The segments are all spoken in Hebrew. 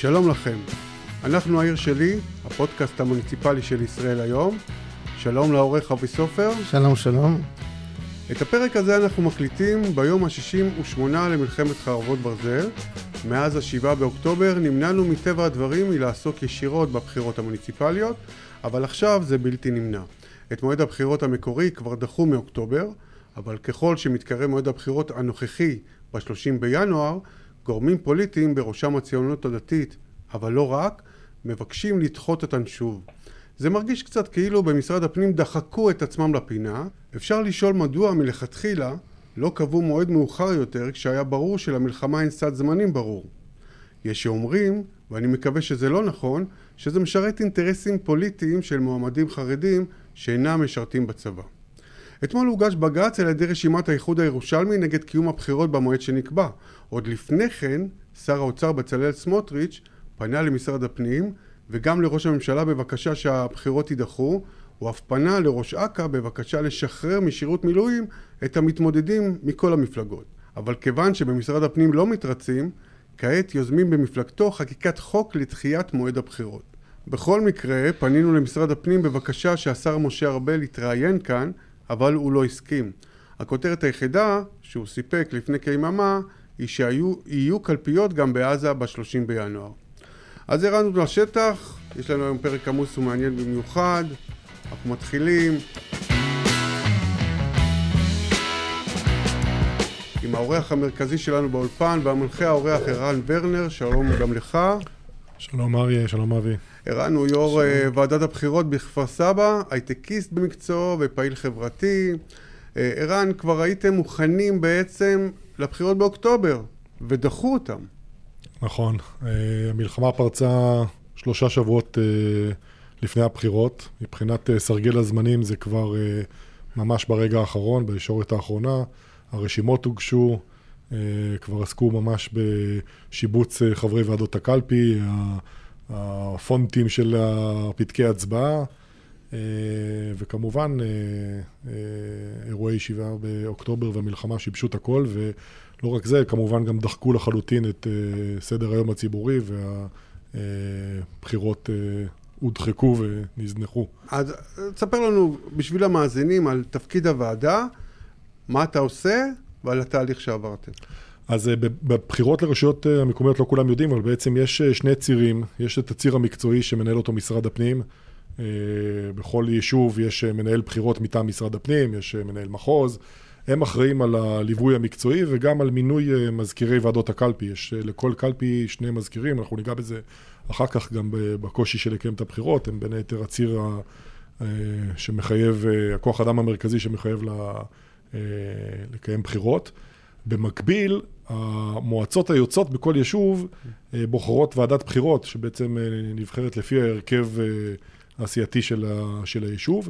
שלום לכם, אנחנו העיר שלי, הפודקאסט המוניציפלי של ישראל היום. שלום לעורך אבי סופר. שלום, שלום. את הפרק הזה אנחנו מקליטים ביום ה-68 למלחמת חרבות ברזל. מאז ה-7 באוקטובר נמנענו מטבע הדברים מלעסוק ישירות בבחירות המוניציפליות, אבל עכשיו זה בלתי נמנע. את מועד הבחירות המקורי כבר דחו מאוקטובר, אבל ככל שמתקרב מועד הבחירות הנוכחי ב-30 בינואר, גורמים פוליטיים, בראשם הציונות הדתית, אבל לא רק, מבקשים לדחות אותן שוב. זה מרגיש קצת כאילו במשרד הפנים דחקו את עצמם לפינה. אפשר לשאול מדוע מלכתחילה לא קבעו מועד מאוחר יותר כשהיה ברור שלמלחמה אין סד זמנים ברור. יש שאומרים, ואני מקווה שזה לא נכון, שזה משרת אינטרסים פוליטיים של מועמדים חרדים שאינם משרתים בצבא. אתמול הוגש בג"ץ על ידי רשימת האיחוד הירושלמי נגד קיום הבחירות במועד שנקבע. עוד לפני כן, שר האוצר בצלאל סמוטריץ' פנה למשרד הפנים וגם לראש הממשלה בבקשה שהבחירות יידחו. הוא אף פנה לראש אכ"א בבקשה לשחרר משירות מילואים את המתמודדים מכל המפלגות. אבל כיוון שבמשרד הפנים לא מתרצים, כעת יוזמים במפלגתו חקיקת חוק לדחיית מועד הבחירות. בכל מקרה, פנינו למשרד הפנים בבקשה שהשר משה ארבל יתראיין כאן אבל הוא לא הסכים. הכותרת היחידה שהוא סיפק לפני כיממה היא שיהיו קלפיות גם בעזה ב-30 בינואר. אז הרענו לשטח, יש לנו היום פרק עמוס ומעניין במיוחד, אנחנו מתחילים עם האורח המרכזי שלנו באולפן והמנחה האורח ערן ורנר, שלום גם לך. שלום אריה, שלום אבי. ערן הוא יו"ר uh, ועדת הבחירות בכפר סבא, הייטקיסט במקצועו ופעיל חברתי. Uh, ערן, כבר הייתם מוכנים בעצם לבחירות באוקטובר, ודחו אותם. נכון, uh, המלחמה פרצה שלושה שבועות לפני הבחירות. מבחינת סרגל הזמנים זה כבר ממש ברגע האחרון, בישורת האחרונה. הרשימות הוגשו, כבר עסקו ממש בשיבוץ uh, חברי ועדות הקלפי. הפונטים של פתקי הצבעה, אה, וכמובן אה, אה, אירועי 7 באוקטובר והמלחמה שיבשו את הכל, ולא רק זה, כמובן גם דחקו לחלוטין את סדר היום הציבורי והבחירות הודחקו ונזנחו. אז תספר לנו, בשביל המאזינים, על תפקיד הוועדה, מה אתה עושה ועל התהליך שעברתם. אז אה, בבחירות לרשויות אה, המקומיות לא כולם יודעים, אבל בעצם יש אה, שני צירים. יש את הציר המקצועי שמנהל אותו משרד הפנים. בכל יישוב יש מנהל בחירות מטעם משרד הפנים, יש מנהל מחוז. הם אחראים על הליווי המקצועי וגם על מינוי מזכירי ועדות הקלפי. יש לכל קלפי שני מזכירים, אנחנו ניגע בזה אחר כך גם בקושי של לקיים את הבחירות. הם בין היתר הציר שמחייב, הכוח אדם המרכזי שמחייב לקיים בחירות. במקביל, המועצות היוצאות בכל יישוב אה, בוחרות ועדת בחירות, שבעצם אה, נבחרת לפי ההרכב אה, העשייתי של, ה, של היישוב.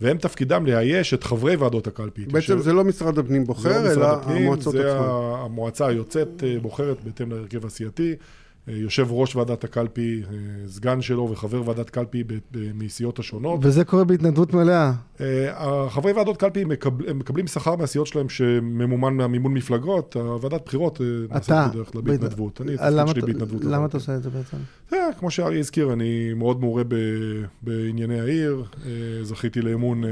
והם תפקידם לאייש את חברי ועדות הקלפי. בעצם זה לא משרד הפנים בוחר, לא אלא המועצות עצמן. זה המועצה היוצאת בוחרת בהתאם להרכב הסיעתי. יושב ראש ועדת הקלפי, סגן שלו וחבר ועדת קלפי מסיעות השונות. וזה קורה בהתנדבות מלאה. חברי ועדות קלפי מקבל, הם מקבלים שכר מהסיעות שלהם שממומן מהמימון מפלגות, הוועדת בחירות נעשית בדרך כלל בהתנדבות. אני, התפקיד שלי בהתנדבות. למה אתה עושה את זה בעצם? כמו שארי הזכיר, אני מאוד מעורה בענייני העיר, זכיתי לאמון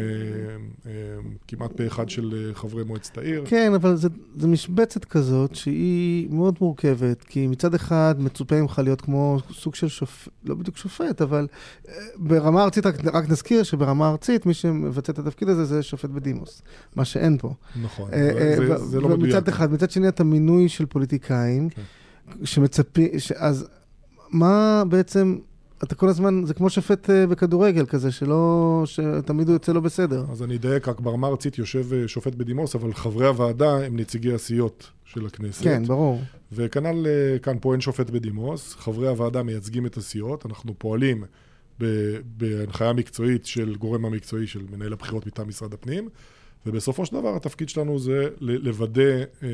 כמעט פה אחד של חברי מועצת העיר. כן, אבל זו משבצת כזאת שהיא מאוד מורכבת, כי מצד אחד מצופה ממך להיות כמו סוג של שופט, לא בדיוק שופט, אבל ברמה ארצית, רק, רק נזכיר שברמה ארצית, מי שמבצע את התפקיד הזה זה שופט בדימוס, מה שאין פה. נכון, אה, זה, זה לא מדויק. מצד אחד, מצד שני אתה מינוי של פוליטיקאים, כן. שמצפים, אז מה בעצם... אתה כל הזמן, זה כמו שופט אה, בכדורגל כזה, שלא, שתמיד הוא יוצא לא בסדר. אז אני אדייק, רק ברמה ארצית יושב אה, שופט בדימוס, אבל חברי הוועדה הם נציגי הסיעות של הכנסת. כן, ברור. וכנ"ל, כאן פה אין שופט בדימוס, חברי הוועדה מייצגים את הסיעות, אנחנו פועלים בהנחיה מקצועית של גורם המקצועי של מנהל הבחירות מטעם משרד הפנים, ובסופו של דבר התפקיד שלנו זה לוודא אה,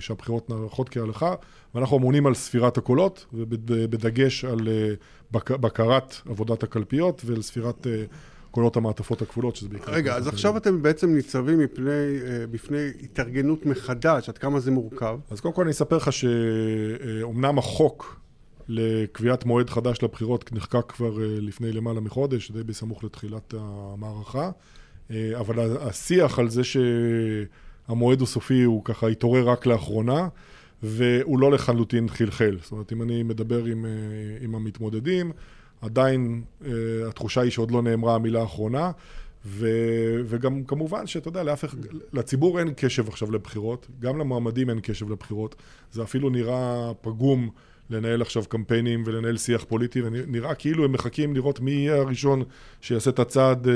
שהבחירות נערכות כהלכה, ואנחנו אמונים על ספירת הקולות, ובדגש על אה, בק, בקרת עבודת הקלפיות ועל ספירת אה, קולות המעטפות הכפולות, שזה בעיקר... רגע, אז עכשיו אתם בעצם ניצבים מפני, אה, בפני התארגנות מחדש, עד כמה זה מורכב? אז קודם כל אני אספר לך שאומנם החוק לקביעת מועד חדש לבחירות נחקק כבר לפני למעלה מחודש, די בסמוך לתחילת המערכה. אבל השיח על זה שהמועד הוא סופי הוא ככה התעורר רק לאחרונה. והוא לא לחלוטין חלחל. זאת אומרת, אם אני מדבר עם, אה, עם המתמודדים, עדיין uh, התחושה היא שעוד לא נאמרה המילה האחרונה, ו, וגם כמובן שאתה יודע, לאף לציבור אין קשב עכשיו לבחירות, גם למועמדים אין קשב לבחירות. זה אפילו נראה פגום לנהל עכשיו קמפיינים ולנהל שיח פוליטי, ונראה כאילו הם מחכים לראות מי יהיה הראשון שיעשה את הצעד... אה,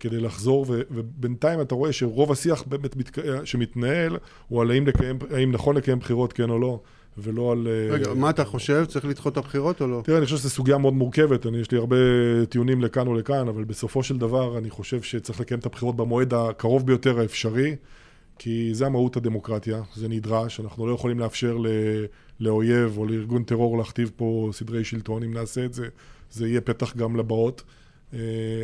כדי לחזור, ובינתיים אתה רואה שרוב השיח באמת מתק... אה, שמתנהל הוא על האם, לקיים, האם נכון לקיים בחירות כן או לא, ולא על... אה, רגע, מה אתה חושב? צריך לדחות את הבחירות או לא? תראה, אני חושב שזו סוגיה מאוד מורכבת, אני, יש לי הרבה טיעונים לכאן או לכאן, אבל בסופו של דבר אני חושב שצריך לקיים את הבחירות במועד הקרוב ביותר האפשרי, כי זה המהות הדמוקרטיה, זה נדרש, אנחנו לא יכולים לאפשר ל... לאויב או לארגון טרור להכתיב פה סדרי שלטון, אם נעשה את זה, זה יהיה פתח גם לבאות. אה,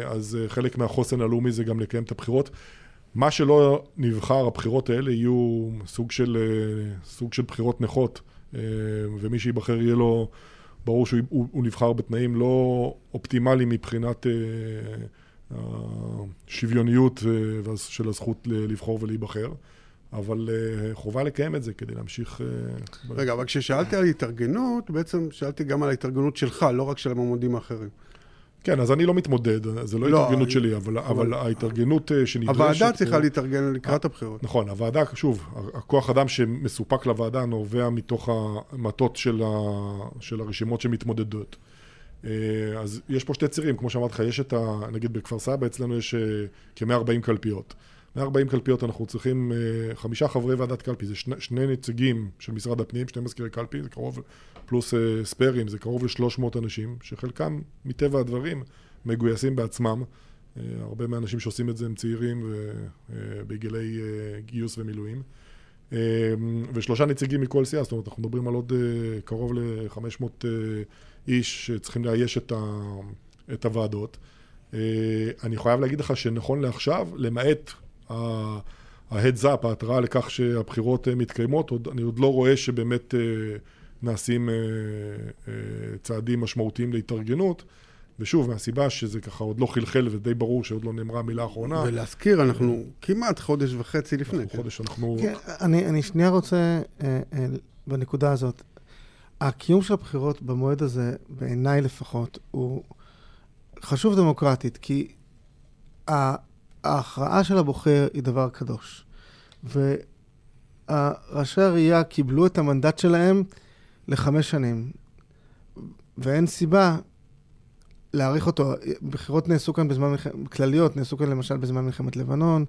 אז אה, חלק מהחוסן הלאומי זה גם לקיים את הבחירות. מה שלא נבחר, הבחירות האלה יהיו סוג של, אה, סוג של בחירות נכות, ומי שיבחר יהיה לו, ברור שהוא הוא נבחר בתנאים לא אופטימליים מבחינת השוויוניות של הזכות לבחור ולהיבחר. אבל חובה לקיים את זה כדי להמשיך... רגע, אבל כששאלתי על התארגנות, בעצם שאלתי גם על ההתארגנות שלך, לא רק של המועמדים האחרים. כן, אז אני לא מתמודד, זה לא, לא התארגנות שלי, אבל, אבל ההתארגנות אה, שנדרשת... הוועדה צריכה הוא... להתארגן לקראת הבחירות. נכון, הוועדה, שוב, הכוח אדם שמסופק לוועדה נובע מתוך המטות של, ה, של הרשימות שמתמודדות. אה, אז יש פה שתי צירים, כמו שאמרתי לך, יש את ה... נגיד בכפר סבא אצלנו יש אה, כ-140 קלפיות. 140 קלפיות אנחנו צריכים חמישה חברי ועדת קלפי, זה שני, שני נציגים של משרד הפנים, שני מזכירי קלפי, זה קרוב פלוס uh, ספיירים, זה קרוב ל-300 אנשים, שחלקם, מטבע הדברים, מגויסים בעצמם. Uh, הרבה מהאנשים שעושים את זה הם צעירים ובגילי גיוס ומילואים. ושלושה נציגים מכל סיעה, זאת אומרת, אנחנו מדברים על עוד קרוב ל-500 uh, איש שצריכים לאייש את, ה, את הוועדות. אני חייב להגיד לך שנכון לעכשיו, למעט ה-heads up, ההתראה לכך שהבחירות מתקיימות, עוד, אני עוד לא רואה שבאמת... Uh, נעשים אה, אה, צעדים משמעותיים להתארגנות. ושוב, מהסיבה שזה ככה עוד לא חלחל ודי ברור שעוד לא נאמרה המילה האחרונה. ולהזכיר, אנחנו כמעט חודש וחצי לפני. אנחנו כן. חודש, אנחנו... כן, אני, אני שנייה רוצה, אה, אה, בנקודה הזאת, הקיום של הבחירות במועד הזה, בעיניי לפחות, הוא חשוב דמוקרטית, כי ההכרעה של הבוחר היא דבר קדוש. וראשי הראייה קיבלו את המנדט שלהם לחמש שנים, ואין סיבה להאריך אותו. בחירות נעשו כאן בזמן, כלליות נעשו כאן למשל בזמן מלחמת לבנון,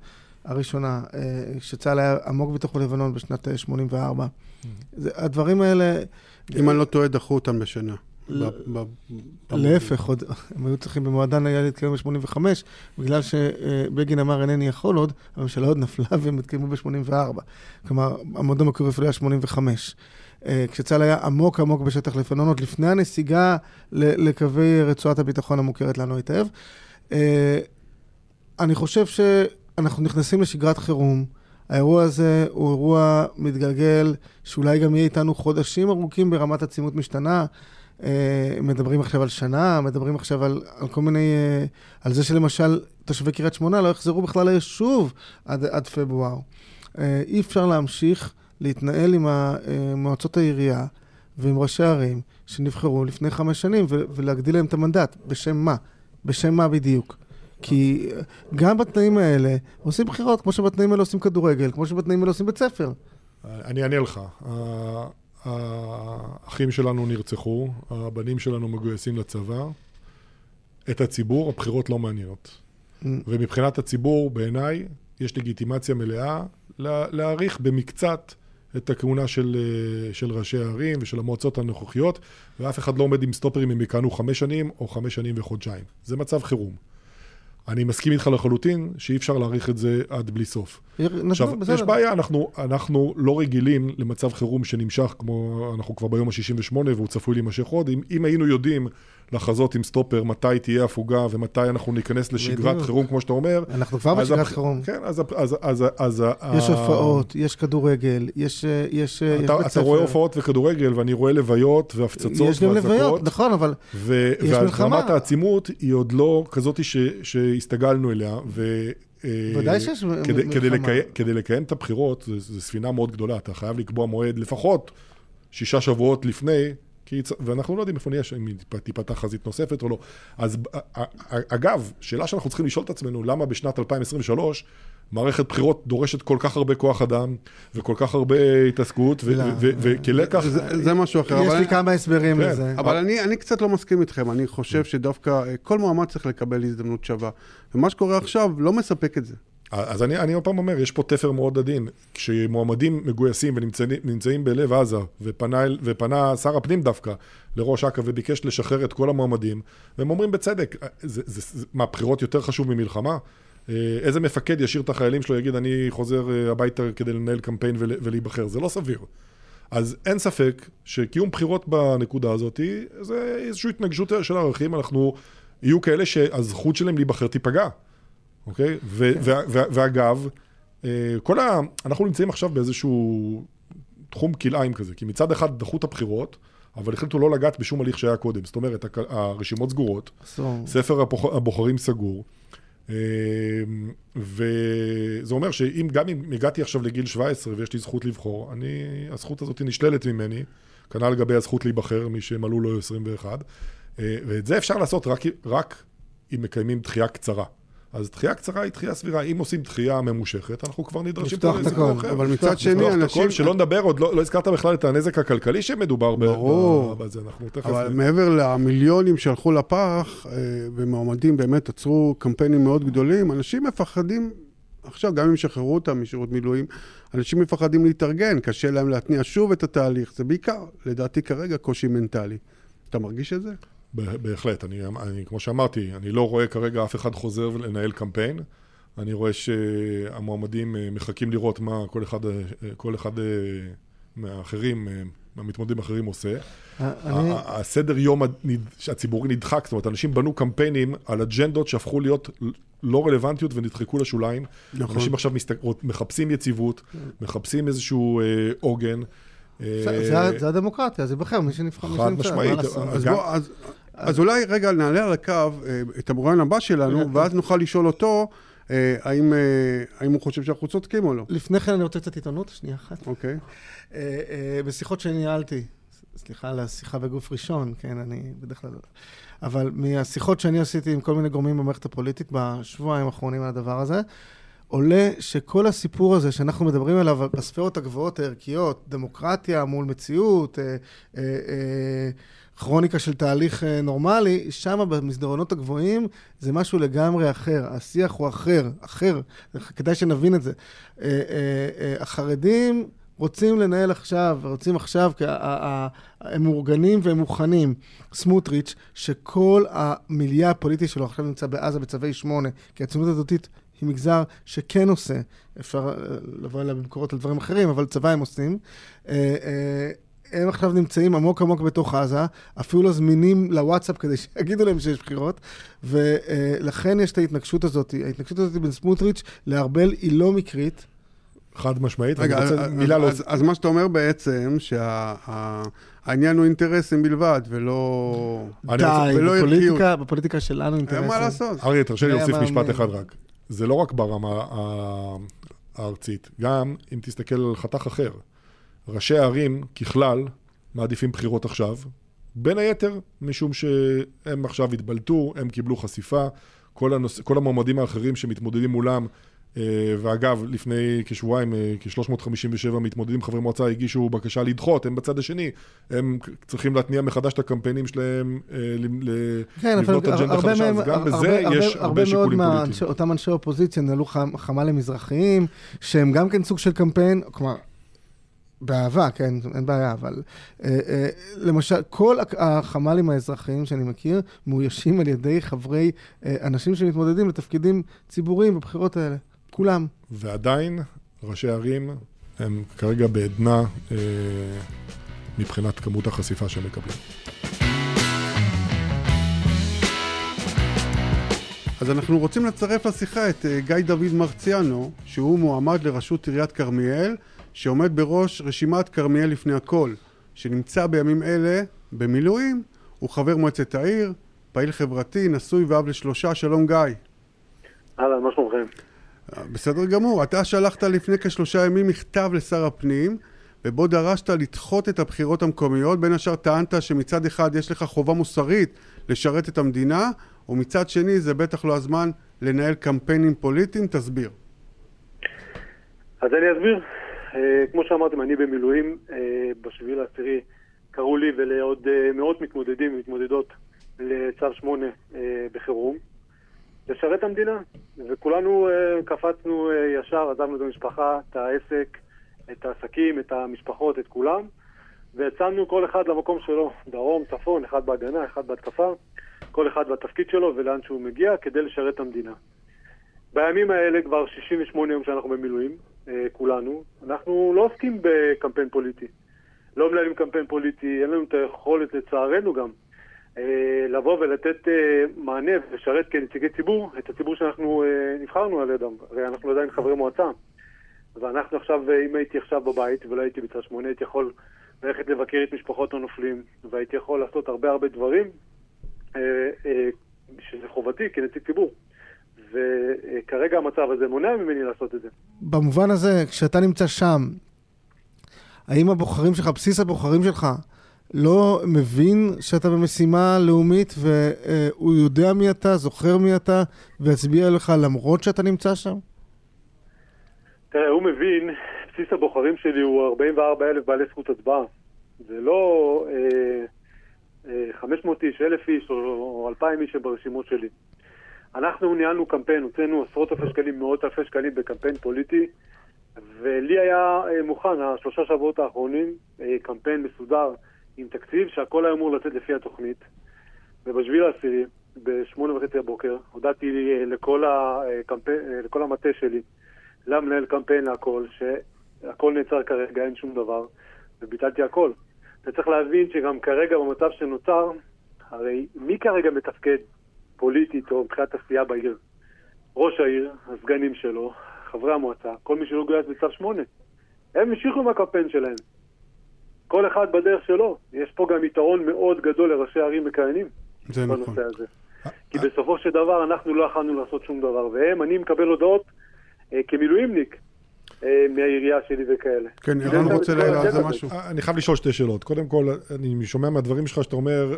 הראשונה, אה, כשצה"ל היה עמוק בתוך לבנון בשנת 84. Mm-hmm. זה, הדברים האלה... אם אני לא טועה, דחו אותם בשנה. להפך, עוד, הם היו צריכים במועדן היה להתקיים ב-85, בגלל שבגין אמר אינני יכול עוד, הממשלה עוד נפלה והם התקיימו ב-84. כלומר, המועדון המקורי אפילו היה 85. אה, כשצה"ל היה עמוק עמוק בשטח לבנון, עוד לפני הנסיגה לקווי רצועת הביטחון המוכרת לנו היטב. אה, אני חושב שאנחנו נכנסים לשגרת חירום. האירוע הזה הוא אירוע מתגלגל, שאולי גם יהיה איתנו חודשים ארוכים ברמת עצימות משתנה. אה, מדברים עכשיו על שנה, מדברים עכשיו על, על כל מיני... על זה שלמשל תושבי קריית שמונה לא יחזרו בכלל ליישוב עד, עד פברואר. אי אפשר להמשיך להתנהל עם מועצות העירייה ועם ראשי הערים שנבחרו לפני חמש שנים ולהגדיל להם את המנדט. בשם מה? בשם מה בדיוק? כי גם בתנאים האלה עושים בחירות, כמו שבתנאים האלה עושים כדורגל, כמו שבתנאים האלה עושים בית ספר. אני אענה לך. האחים שלנו נרצחו, הבנים שלנו מגויסים לצבא. את הציבור הבחירות לא מעניינות. Mm. ומבחינת הציבור, בעיניי, יש לגיטימציה מלאה להעריך במקצת את הכהונה של, אה, של ראשי הערים ושל המועצות הנוכחיות, ואף אחד לא עומד עם סטופרים אם יכהנו חמש שנים או חמש שנים וחודשיים. זה מצב חירום. אני מסכים איתך לחלוטין שאי אפשר להאריך את זה עד בלי סוף. עכשיו, בסדר. יש בעיה, אנחנו, אנחנו לא רגילים למצב חירום שנמשך כמו, אנחנו כבר ביום ה-68 והוא צפוי להימשך עוד. אם, אם היינו יודעים לחזות עם סטופר מתי תהיה הפוגה ומתי אנחנו ניכנס לשגרת בדיוק. חירום, כמו שאתה אומר. אנחנו כבר אז בשגרת הפ- חירום. כן, אז, הפ- אז, אז, אז, יש הופעות, יש כדורגל, יש יש, אה, יש אתה, בית אתה רואה ספר. הופעות וכדורגל, ואני רואה לוויות והפצצות יש גם לוויות, נכון, אבל ו- יש מלחמה. ורמת העצימות היא עוד לא כזאת ש- שהסתגלנו אליה, ו... אה, ודאי שיש כדי, מ- כדי, מלחמה. לקיים, כדי לקיים את הבחירות, זו ספינה מאוד גדולה, אתה חייב לקבוע מועד לפחות שישה שבועות לפני, כי, ואנחנו לא יודעים איפה נהיה, אם תיפ- תיפתח חזית נוספת או לא. אז אגב, שאלה שאנחנו צריכים לשאול את עצמנו, למה בשנת 2023 מערכת בחירות דורשת כל כך הרבה כוח אדם וכל כך הרבה התעסקות, ו- לא. וכלקח... זה, משהו אחר. יש לי כמה הסברים כן, לזה. אבל אני, אני קצת לא מסכים איתכם, אני חושב שדווקא אה, כל מועמד צריך לקבל הזדמנות שווה. ומה שקורה עכשיו לא מספק את זה. אז אני, אני עוד פעם אומר, יש פה תפר מאוד עדין. כשמועמדים מגויסים ונמצאים נמצאים בלב עזה, ופנה, שר הפנים דווקא לראש אכ"א וביקש לשחרר את כל המועמדים, והם אומרים בצדק, זה, זה, זה, מה, בחירות יותר חשוב ממלחמה? אה, איזה מפקד ישאיר את החיילים שלו, יגיד, אני חוזר אה, הביתה כדי לנהל קמפיין ול, ולהיבחר? זה לא סביר. אז אין ספק שקיום בחירות בנקודה הזאת זה איזושהי התנגשות של ערכים, אנחנו, יהיו כאלה שהזכות שלהם להיבחר תיפגע. אוקיי? ו- וה- וה- ואגב, אה, כל ה... אנחנו נמצאים עכשיו באיזשהו תחום כלאיים כזה, כי מצד אחד דחו את הבחירות, אבל החליטו לא לגעת בשום הליך שהיה קודם. זאת אומרת, הרשימות סגורות. ספר הבוח- הבוחרים סגור, וזה אומר שאם גם אם הגעתי עכשיו לגיל 17 ויש לי זכות לבחור, אני, הזכות הזאת נשללת ממני, כנ"ל לגבי הזכות להיבחר, מי שמלאו לו 21, אה, ואת זה אפשר לעשות רק, רק אם מקיימים דחייה קצרה. אז דחייה קצרה היא דחייה סבירה. אם עושים דחייה ממושכת, אנחנו כבר נדרשים פה לסיפור. אחר. אבל מצד שני, לפתוח את אנשים... הכל, שלא נדבר, עוד לא, לא הזכרת בכלל את הנזק הכלכלי שמדובר ב- ברור. ב- בזה, אנחנו תכף... אבל מעבר למיליונים שהלכו לפח, אה, ומועמדים באמת עצרו קמפיינים מאוד גדולים, אנשים מפחדים, עכשיו גם אם ישחררו אותם משירות מילואים, אנשים מפחדים להתארגן, קשה להם להתניע שוב את התהליך, זה בעיקר, לדעתי כרגע, קושי מנטלי. אתה מרגיש את זה? בהחלט, אני, אני, כמו שאמרתי, אני לא רואה כרגע אף אחד חוזר לנהל קמפיין. אני רואה שהמועמדים אה, מחכים לראות מה כל אחד, אה, כל אחד אה, מהאחרים, מהמתמודדים האחרים עושה. אני- הסדר יום הציבורי נדחק, זאת אומרת, אנשים בנו קמפיינים על אג'נדות שהפכו להיות לא רלוונטיות ונדחקו לשוליים. נכון. אנשים עכשיו מסתק... מחפשים יציבות, מחפשים איזשהו עוגן. זה- הדמוקרטיה, זה ייבחר מי שנבחר, מי חד משמעית. אז, בוא, אז, אולי רגע נעלה על הקו אה, את המרואיין הבא שלנו, ואז נוכל לשאול אותו אה, האם, אה, האם הוא חושב שאנחנו צודקים או לא. לפני כן אני רוצה קצת עיתונות, שנייה אחת. אוקיי. בשיחות שניהלתי, סליחה על השיחה בגוף ראשון, כן, אני בדרך כלל... אבל מהשיחות שאני עשיתי עם כל מיני גורמים במערכת הפוליטית בשבועיים האחרונים על הדבר הזה, עולה שכל הסיפור הזה שאנחנו מדברים עליו בספרות הגבוהות הערכיות, דמוקרטיה מול מציאות, אה, אה, אה, כרוניקה של תהליך אה, נורמלי, שם במסדרונות הגבוהים זה משהו לגמרי אחר. השיח הוא אחר, אחר, כדאי שנבין את זה. אה, אה, החרדים רוצים לנהל עכשיו, רוצים עכשיו, כי הם מאורגנים והם מוכנים. סמוטריץ', שכל המיליה הפוליטי שלו עכשיו נמצא בעזה בצווי שמונה, כי הציונות הדתית היא מגזר שכן עושה, אפשר לבוא אליו במקורות על דברים אחרים, אבל צבא הם עושים. הם עכשיו נמצאים עמוק עמוק בתוך עזה, אפילו לא זמינים לוואטסאפ כדי שיגידו להם שיש בחירות, ולכן יש את ההתנגשות הזאת. ההתנגשות הזאת בין סמוטריץ' לארבל היא לא מקרית. חד משמעית. רגע, אני אז, רוצה אז, מילה אז, לא... אז מה שאתה אומר בעצם, שהעניין הוא אינטרסים בלבד, ולא... די, ולא בפוליטיקה, בפוליטיקה שלנו אין אינטרסים. מה לעשות. אריה, תרשה לי להוסיף. משפט אחד רק. זה לא רק ברמה הארצית, גם אם תסתכל על חתך אחר. ראשי הערים, ככלל, מעדיפים בחירות עכשיו, בין היתר, משום שהם עכשיו התבלטו, הם קיבלו חשיפה, כל, הנוס... כל המועמדים האחרים שמתמודדים מולם, אה, ואגב, לפני כשבועיים, אה, כ-357 מתמודדים חברי מועצה הגישו בקשה לדחות, הם בצד השני, הם צריכים להתניע מחדש את הקמפיינים שלהם, אה, כן, אבל לבנות אג'נדה הרבה חדשה, מהם, אז גם הרבה- בזה הרבה- יש הרבה שיקולים מאוד פוליטיים. מהאנשי- אותם אנשי אופוזיציה נהלו חמ- חמ"לים מזרחיים, שהם גם כן סוג של קמפיין, כלומר, באהבה, כן, אין בעיה, אבל אה, אה, למשל, כל החמ"לים האזרחיים שאני מכיר מאוישים על ידי חברי, אה, אנשים שמתמודדים לתפקידים ציבוריים בבחירות האלה. כולם. ועדיין, ראשי ערים הם כרגע בעדנה אה, מבחינת כמות החשיפה שהם מקבלים. אז אנחנו רוצים לצרף לשיחה את אה, גיא דוד מרציאנו, שהוא מועמד לראשות עיריית כרמיאל, שעומד בראש רשימת כרמיאל לפני הכל, שנמצא בימים אלה במילואים, הוא חבר מועצת העיר, פעיל חברתי, נשוי ואב לשלושה, שלום גיא. אהלן, מה שלומכם? בסדר גמור. אתה שלחת לפני כשלושה ימים מכתב לשר הפנים, ובו דרשת לדחות את הבחירות המקומיות. בין השאר טענת שמצד אחד יש לך חובה מוסרית לשרת את המדינה, ומצד שני זה בטח לא הזמן לנהל קמפיינים פוליטיים. תסביר. אז אני אסביר. אה, כמו שאמרתם, אני במילואים. אה, בשביל לעשירי קראו לי ולעוד אה, מאות מתמודדים ומתמודדות לצו 8 בחירום. לשרת המדינה. וכולנו קפצנו ישר, עזבנו את המשפחה, את העסק, את העסקים, את המשפחות, את כולם, ויצאנו כל אחד למקום שלו, דרום, צפון, אחד בהגנה, אחד בהתקפה, כל אחד בתפקיד שלו ולאן שהוא מגיע כדי לשרת את המדינה. בימים האלה כבר 68 יום שאנחנו במילואים, כולנו, אנחנו לא עוסקים בקמפיין פוליטי. לא מנהלים קמפיין פוליטי, אין לנו את היכולת לצערנו גם אה, לבוא ולתת אה, מענה ולשרת כנציגי ציבור את הציבור שאנחנו אה, נבחרנו על ידם. הרי אנחנו עדיין חברי מועצה. ואנחנו עכשיו, אם הייתי עכשיו בבית ולא הייתי בצד שמונה, הייתי יכול ללכת לבקר את משפחות הנופלים, והייתי יכול לעשות הרבה הרבה דברים שזה חובתי כנציג ציבור. וכרגע המצב הזה מונע ממני לעשות את זה. במובן הזה, כשאתה נמצא שם, האם הבוחרים שלך, בסיס הבוחרים שלך, לא מבין שאתה במשימה לאומית והוא יודע מי אתה, זוכר מי אתה, ויצביע לך למרות שאתה נמצא שם? תראה, הוא מבין, בסיס הבוחרים שלי הוא 44 אלף בעלי זכות הצבעה. זה לא אה, אה, 500 איש, 1,000 איש או, או 2,000 איש ברשימות שלי. אנחנו ניהלנו קמפיין, הוצאנו עשרות אלפי שקלים, מאות אלפי שקלים בקמפיין פוליטי, ולי היה אה, מוכן, השלושה שבועות האחרונים, אה, קמפיין מסודר. עם תקציב שהכל היה אמור לצאת לפי התוכנית. ובשביל העשירי, בשמונה וחצי הבוקר, הודעתי אה, לכל, הקמפיין, אה, לכל המטה שלי, למנהל קמפיין להכל, שהכל נעצר כרגע, אין שום דבר, וביטלתי הכל. וצריך להבין שגם כרגע במצב שנוצר, הרי מי כרגע מתפקד פוליטית או מבחינת עשייה בעיר? ראש העיר, הסגנים שלו, חברי המועצה, כל מי שלא גויס בצו 8. הם המשיכו עם הקמפיין שלהם. כל אחד בדרך שלו. יש פה גם יתרון מאוד גדול לראשי ערים מכהנים. זה נכון. בנושא הזה. כי בסופו של דבר אנחנו לא יכולנו לעשות שום דבר. והם, אני מקבל הודעות אה, כמילואימניק. אה, מהעירייה שלי וכאלה. כן, ערן רוצה להעיר על זה משהו. אה, אני חייב לשאול שתי שאלות. קודם כל, אני שומע מהדברים שלך שאתה אומר,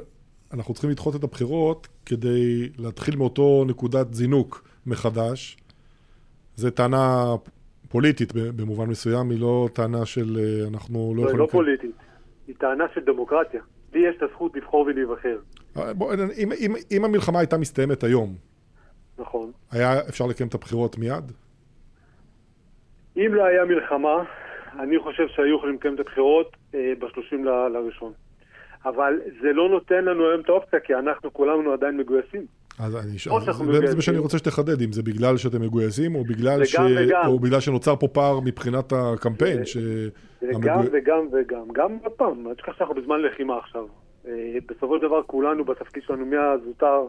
אנחנו צריכים לדחות את הבחירות כדי להתחיל מאותו נקודת זינוק מחדש. זו טענה פוליטית במובן מסוים, היא לא טענה של אה, אנחנו לא, לא יכולים... לא, היא לא פוליטית, היא טענה של דמוקרטיה. לי יש את הזכות לבחור ולהיבחר. אה, בוא, אם, אם, אם המלחמה הייתה מסתיימת היום, נכון. היה אפשר לקיים את הבחירות מיד? אם לא היה מלחמה, אני חושב שהיו יכולים לקיים את הבחירות אה, ב-30 לראשון. אבל זה לא נותן לנו היום את האופציה, כי אנחנו כולנו עדיין מגויסים. אז אני שואל, זה מה שאני רוצה שתחדד, אם זה בגלל שאתם מגויסים, או בגלל, ש... וגם. או בגלל שנוצר פה פער מבחינת הקמפיין. ש... וגם המגו... וגם וגם. גם עוד פעם, אל תשכח שאנחנו בזמן לחימה עכשיו. אה, בסופו של דבר כולנו בתפקיד שלנו מהזוטר,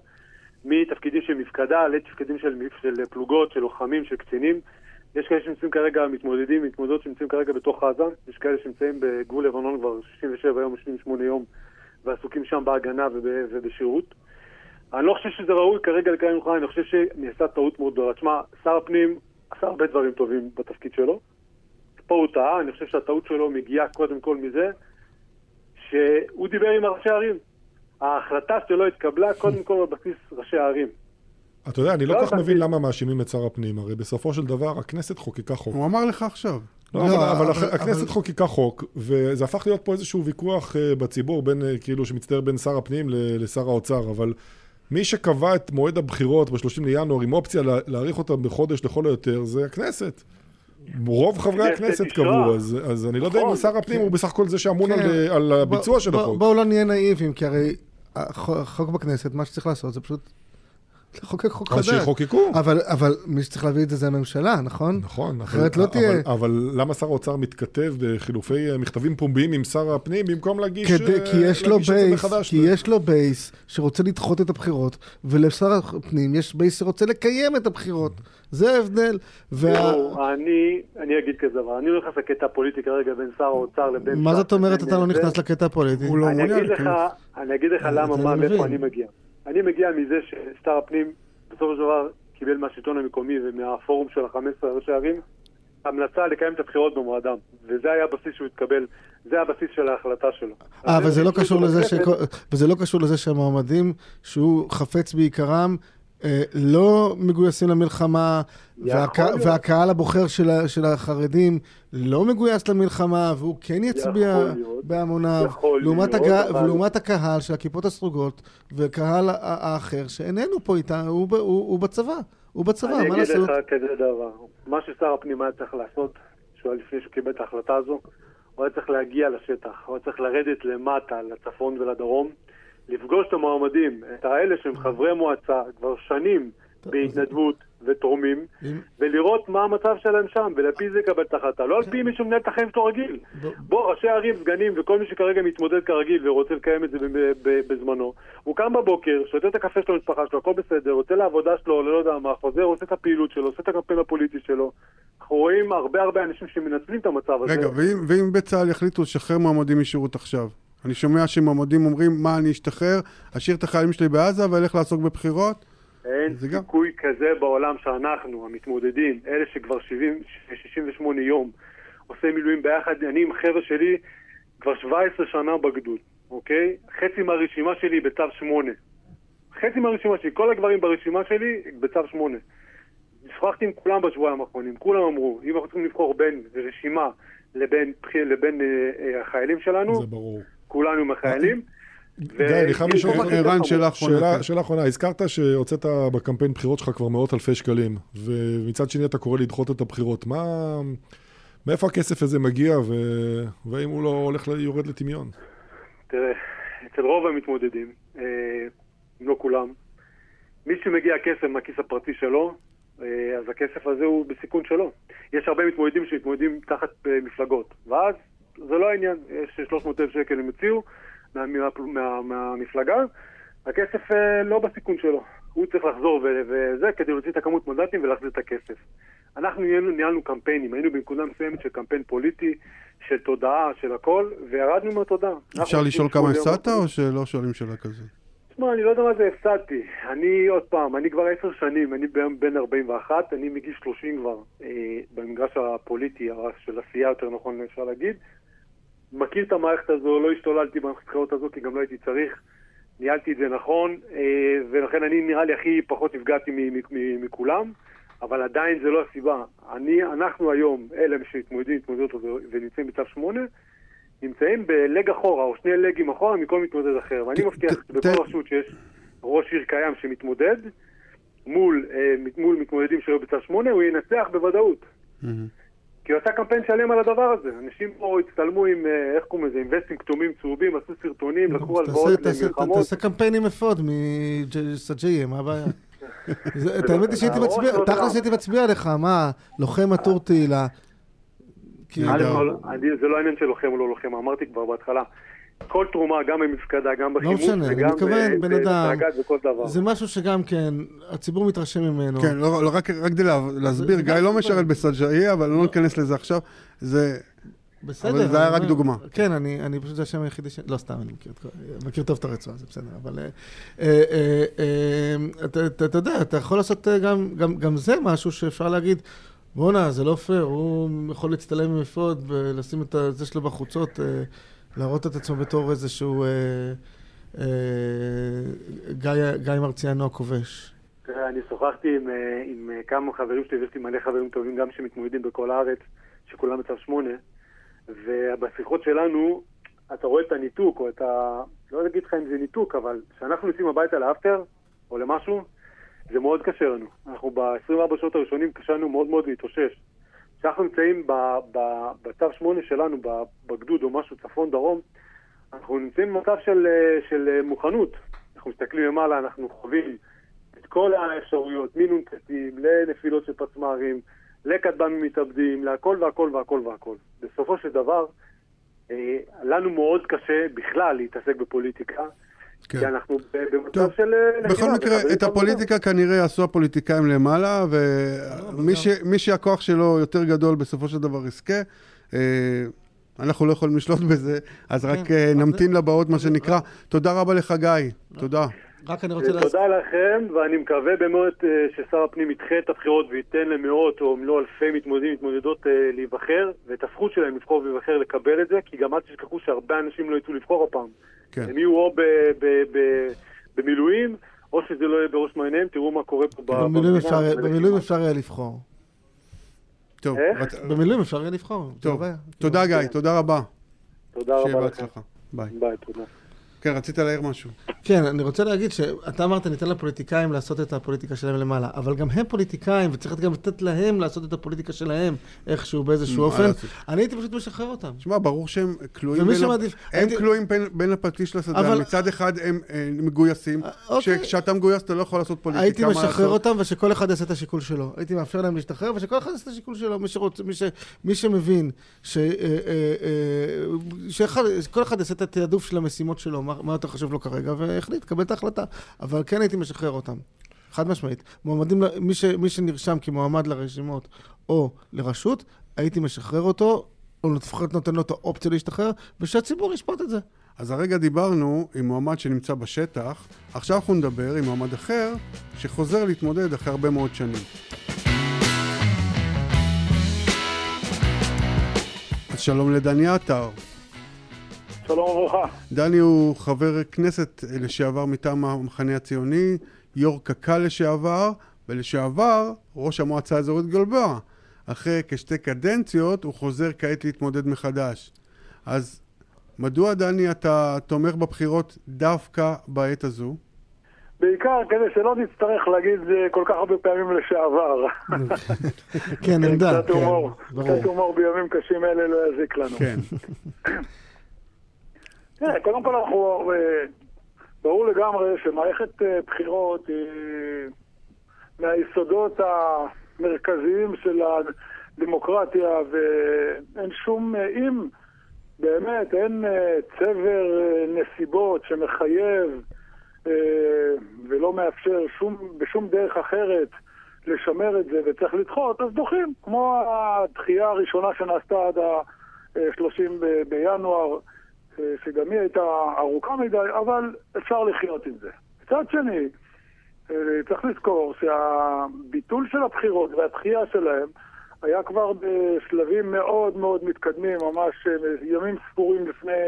מתפקידים של מפקדה לתפקידים של, של פלוגות, של לוחמים, של קצינים. יש כאלה שנמצאים כרגע, מתמודדים, מתמודדות שנמצאים כרגע בתוך עזה, יש כאלה שנמצאים בגבול לבנון כבר 67 יום, 68 יום, ועסוקים שם בהגנה וב, ובשירות. אני לא חושב שזה ראוי כרגע לקיים מלחמה, אני חושב שנעשה טעות מאוד גדולה. תשמע, שר הפנים עשה הרבה דברים טובים בתפקיד שלו. פה הוא טעה, אני חושב שהטעות שלו מגיעה קודם כל מזה שהוא דיבר עם ראשי הערים. ההחלטה שלו התקבלה קודם כל על בסיס ראשי הערים. אתה יודע, אני לא כל כך מבין למה מאשימים את שר הפנים, הרי בסופו של דבר הכנסת חוקקה חוק. הוא אמר לך עכשיו. לא, לא, אבל, אבל הכנסת חוקקה חוק, וזה הפך להיות פה איזשהו ויכוח אה, בציבור, בין, אה, כאילו, שמצטער בין שר הפנים לשר האוצר, אבל מי שקבע את מועד הבחירות ב-30 לינואר עם אופציה להאריך אותם בחודש לכל היותר זה הכנסת. רוב חברי הכנסת. קבעו, אז, אז אני לא יודע אם נכון. שר הפנים הוא בסך הכל זה שאמון כן. על, על הביצוע של החוק. בואו לא נהיה נאיבים, כי הרי הח- החוק בכנסת, מה שצריך לעשות זה פשוט לחוקק חוק אז חדש. שיחוקקו. אבל, אבל מי שצריך להביא את זה זה הממשלה, נכון? נכון, אחרת אבל, לא תהיה. אבל, אבל למה שר האוצר מתכתב בחילופי אה, מכתבים פומביים עם שר הפנים במקום להגיש, כדי, אה, כי יש לו להגיש את זה base, מחדש? כי יש לו base שרוצה לדחות את הבחירות, ולשר הפנים יש base שרוצה לקיים את הבחירות. זה ההבדל. וה... תראו, אני, אני אגיד כזה דבר, אני לא נכנס לקטע הפוליטי כרגע בין שר האוצר לבין... מה ש"ס זאת אומרת אתה לא זה. נכנס לקטע הפוליטי? הוא לא אני מעוניין אגיד לך, להיכנס. אני אגיד לך אה, למה, מה, לא מאיפה. אני מגיע. אני מגיע מזה ששר הפנים בסופו של דבר קיבל מהשלטון המקומי ומהפורום של ה-15 ראשי ערים המלצה לקיים את הבחירות במועדם, וזה היה הבסיס שהוא התקבל, זה הבסיס של ההחלטה שלו. אה, וזה הם לא וזה לא קשור לזה שהמועמדים שהוא חפץ בעיקרם לא מגויסים למלחמה, יכול והק... להיות. והקהל הבוחר של. של החרדים לא מגויס למלחמה, והוא כן יצביע. בהמוניו, לעומת, להיות. אבל- ולעומת הקהל של הכיפות הסרוגות, וקהל האחר שאיננו פה איתה, הוא. הוא, הוא בצבא, הוא בצבא, אני מה אגיד לעשות? לך כזה דבר, מה ששר הפנים היה צריך לעשות, שהוא לפני שהוא קיבל את ההחלטה הזו, הוא היה צריך להגיע לשטח, הוא היה צריך לרדת למטה, לצפון ולדרום, לפגוש את המועמדים, את האלה שהם חברי מועצה כבר שנים בהתנדבות ותורמים, ולראות מה המצב שלהם שם, ועל פי זה לקבל את ההחלטה. לא על פי מי שמנהל את החיים שלו רגיל. בוא, ראשי ערים, סגנים, וכל מי שכרגע מתמודד כרגיל ורוצה לקיים את זה בזמנו, הוא קם בבוקר, שותה את הקפה שלו למשפחה שלו, הכל בסדר, יוצא לעבודה שלו, לא יודע מה, חוזר, עושה את הפעילות שלו, עושה את הקמפיין הפוליטי שלו. אנחנו רואים הרבה הרבה אנשים שמנצלים את המצב הזה. רגע, ואם בצה"ל יחליטו לשחרר מועמדים משירות עכשיו? אני שומע שמועמדים אומרים, מה, אני אשתחרר, אשאיר את החיילים שלי בעזה ואלך לעסוק בבחירות? אין זה גם- סיכוי כזה בעולם שאנחנו, המתמודדים, אלה שכבר 70, 68 יום, עושה מילואים ביחד, אני עם חבר'ה שלי כבר 17 שנה בגדוד, אוקיי? חצי מהרשימה שלי בצו 8. חצי מהרשימה שלי, כל הגברים ברשימה שלי בצו 8. שוחחתי עם כולם בשבועיים האחרונים, כולם אמרו, אם אנחנו צריכים לבחור בין רשימה לבין, לבין אה, אה, החיילים שלנו, זה ברור. כולנו מהחיילים. גיא, אני חייב לשאול אותך- ערן, שאלה אחרונה. שאלה, שאלה אחרונה, הזכרת שהוצאת בקמפיין בחירות שלך כבר מאות אלפי שקלים, ומצד שני אתה קורא לדחות את הבחירות. מה... מאיפה הכסף הזה מגיע, ו... והאם הוא לא הולך, יורד לטמיון? תראה, אצל רוב המתמודדים, אה, אם לא כולם, מי שמגיע כסף מהכיס הפרטי שלו, אה, אז הכסף הזה הוא בסיכון שלו. יש הרבה מתמודדים שמתמודדים תחת אה, מפלגות, ואז זה לא העניין, יש 300,000 שקל הם הציעו מה, מה, מה, מהמפלגה, הכסף אה, לא בסיכון שלו. הוא צריך לחזור ו- וזה כדי להוציא את הכמות מנדטים ולהחזיר את הכסף. אנחנו ניהלנו, ניהלנו קמפיינים, היינו בנקודה מסוימת של קמפיין פוליטי, של תודעה, של הכל, וירדנו מהתודעה. אפשר לשאול כמה הפסדת או שלא שואלים שאלה כזאת? תשמע, אני לא יודע מה זה הפסדתי. אני, עוד פעם, אני כבר עשר שנים, אני בן 41, אני מגיל 30 כבר, אה, במגרש הפוליטי, של עשייה יותר נכון אפשר להגיד. מכיר את המערכת הזו, לא השתוללתי במערכת הבחירות הזו, כי גם לא הייתי צריך. ניהלתי את זה נכון, אה, ולכן אני נראה לי הכי פחות נפגעתי מכולם, אבל עדיין זה לא הסיבה. אני, אנחנו היום, אלה שמתמודדים התמודדות ונמצאים בצו 8, נמצאים בלג אחורה, או שני לגים אחורה מכל מתמודד אחר. ואני מבטיח שבכל רשות שיש ראש עיר קיים שמתמודד, מול, אה, מול מתמודדים שלו בצו 8, הוא ינצח בוודאות. כי הוא עשה קמפיין שלם על הדבר הזה. אנשים פה הצטלמו עם, אה, איך קוראים לזה, עם וסטים כתומים צהובים, עשו סרטונים, לקחו תעשה- הלוואות למלחמות. תעשה קמפיין עם אפוד מסג'יה, מה הבעיה? את לא- האמת היא שהייתי מצביע, לא תכלס. הייתי מצביע לך, מה, לוחם עטור תהילה. כאילו, א' נהדר. כל, אני- זה לא העניין של לוחם או לא לוחם, אמרתי כבר בהתחלה. כל תרומה, גם במפקדה, גם בחימוש, לא משנה, אני וגם מתכוון, בן אדם. זה משהו שגם כן, הציבור מתרשם ממנו. כן, לא, לא, רק, רק כדי לה- להסביר, גיא לא סבבה. משרת בסג'איה, אבל לא ניכנס לזה עכשיו. זה... בסדר. אבל זה היה רק דוגמה. כן, אני, אני פשוט זה השם היחידי ש... לא, סתם, אני מכיר, מכיר טוב את הרצועה, זה בסדר, אבל... אה, אה, אה, אה, אתה, אתה, אתה יודע, אתה יכול לעשות אה, גם, גם, גם זה משהו שאפשר להגיד, בואנה, זה לא פייר, הוא יכול להצטלם עם אפוד ולשים את זה שלו בחוצות, אה, להראות את עצמו בתור איזשהו אה, אה, גיא, גיא מרציאנו הכובש. תראה, אני שוחחתי עם, אה, עם אה, כמה חברים שלי, ויש לי מלא חברים טובים גם שמתמודדים בכל הארץ, שכולם בצו 8, ובשיחות שלנו, אתה רואה את הניתוק, או את ה... לא אגיד לך אם זה ניתוק, אבל כשאנחנו יוצאים הביתה לאפטר, או למשהו, זה מאוד קשה לנו. אנחנו ב-24 שעות הראשונים קשה לנו מאוד מאוד להתאושש. כשאנחנו נמצאים בצו 8 שלנו, בגדוד או משהו צפון-דרום, אנחנו נמצאים במצב של, של מוכנות. אנחנו מסתכלים למעלה, אנחנו חווים את כל האפשרויות, מנ"טים, לנפילות של פצמ"רים, לכטב"מים מתאבדים, להכל והכל והכל והכל. בסופו של דבר, אה, לנו מאוד קשה בכלל להתעסק בפוליטיקה. כן. כי אנחנו במצב של... אה, בכל מקרה, את הפוליטיקה כנראה יעשו הפוליטיקאים למעלה, ומי שהכוח שלו יותר גדול בסופו של דבר יזכה. אה, אנחנו לא יכולים לשלוט בזה, אז רק כן. נמתין לבאות, מה שנקרא. תודה רבה לך, גיא. תודה. רק אני רוצה... תודה לכם, ואני מקווה באמת אה, ששר הפנים ידחה את הבחירות וייתן למאות או אם לא אלפי מתמודדים ומתמודדות אה, להיבחר, ואת הזכות שלהם לבחור ולהיבחר לקבל את זה, כי גם אל תשכחו שהרבה אנשים לא יצאו לבחור הפעם. כן. הם יהיו או במילואים, או שזה לא יהיה בראש מעייניהם, תראו מה קורה פה במדינה. במילואים אפשר יהיה לבחור. טוב, במילואים אפשר יהיה לבחור. טוב, תודה גיא, תודה רבה. תודה רבה לכם. ביי. ביי, תודה. כן, רצית להעיר משהו. כן, אני רוצה להגיד שאתה אמרת, ניתן לפוליטיקאים לעשות את הפוליטיקה שלהם למעלה, אבל גם הם פוליטיקאים, וצריך גם לתת להם לעשות את הפוליטיקה שלהם איכשהו באיזשהו אופן. אני הייתי פשוט משחרר אותם. תשמע, ברור שהם כלואים בין, שמעדיף, הם הייתי... כלואים בין, בין הפטיש לשדה. אבל... מצד אחד הם אה, מגויסים, אוקיי. כשאתה מגויס אתה לא יכול לעשות פוליטיקה, הייתי משחרר? אותם ושכל אחד יעשה את השיקול שלו. הייתי מאפשר להם להשתחרר ושכל אחד יעשה את השיקול שלו. מי, שרוצ... מי, ש... מי שמבין. אה, אה, שכל אחד יעשה את התעדוף של המשימות שלו, מה יותר חשוב לו כרגע, והחליט, קבל את ההחלטה. אבל כן הייתי משחרר אותם. חד משמעית. מועמדים, מי, ש, מי שנרשם כמועמד לרשימות או לרשות, הייתי משחרר אותו, או לפחות נותן לו את האופציה להשתחרר, ושהציבור ישפוט את זה. אז הרגע דיברנו עם מועמד שנמצא בשטח, עכשיו אנחנו נדבר עם מועמד אחר שחוזר להתמודד אחרי הרבה מאוד שנים. אז שלום לדני עטר. שלום וברכה. דני הוא חבר כנסת לשעבר מטעם המחנה הציוני, יו"ר קק"ל לשעבר, ולשעבר ראש המועצה האזורית גלבוע. אחרי כשתי קדנציות הוא חוזר כעת להתמודד מחדש. אז מדוע, דני, אתה תומך בבחירות דווקא בעת הזו? בעיקר כדי שלא נצטרך להגיד כל כך הרבה פעמים לשעבר. כן, עמדה. קצת הומור, קצת הומור בימים קשים אלה לא יזיק לנו. כן. תראה, קודם כל אנחנו, אה, ברור לגמרי שמערכת אה, בחירות היא מהיסודות המרכזיים של הדמוקרטיה ואין שום, אה, אם באמת אין צבר נסיבות שמחייב ולא מאפשר שום, בשום דרך אחרת לשמר את זה וצריך לדחות, אז דוחים, כמו הדחייה הראשונה שנעשתה עד ה-30 בינואר. שגם היא הייתה ארוכה מדי, אבל אפשר לחיות עם זה. מצד שני, אה, צריך לזכור שהביטול של הבחירות והדחייה שלהם היה כבר בשלבים מאוד מאוד מתקדמים, ממש אה, ימים ספורים לפני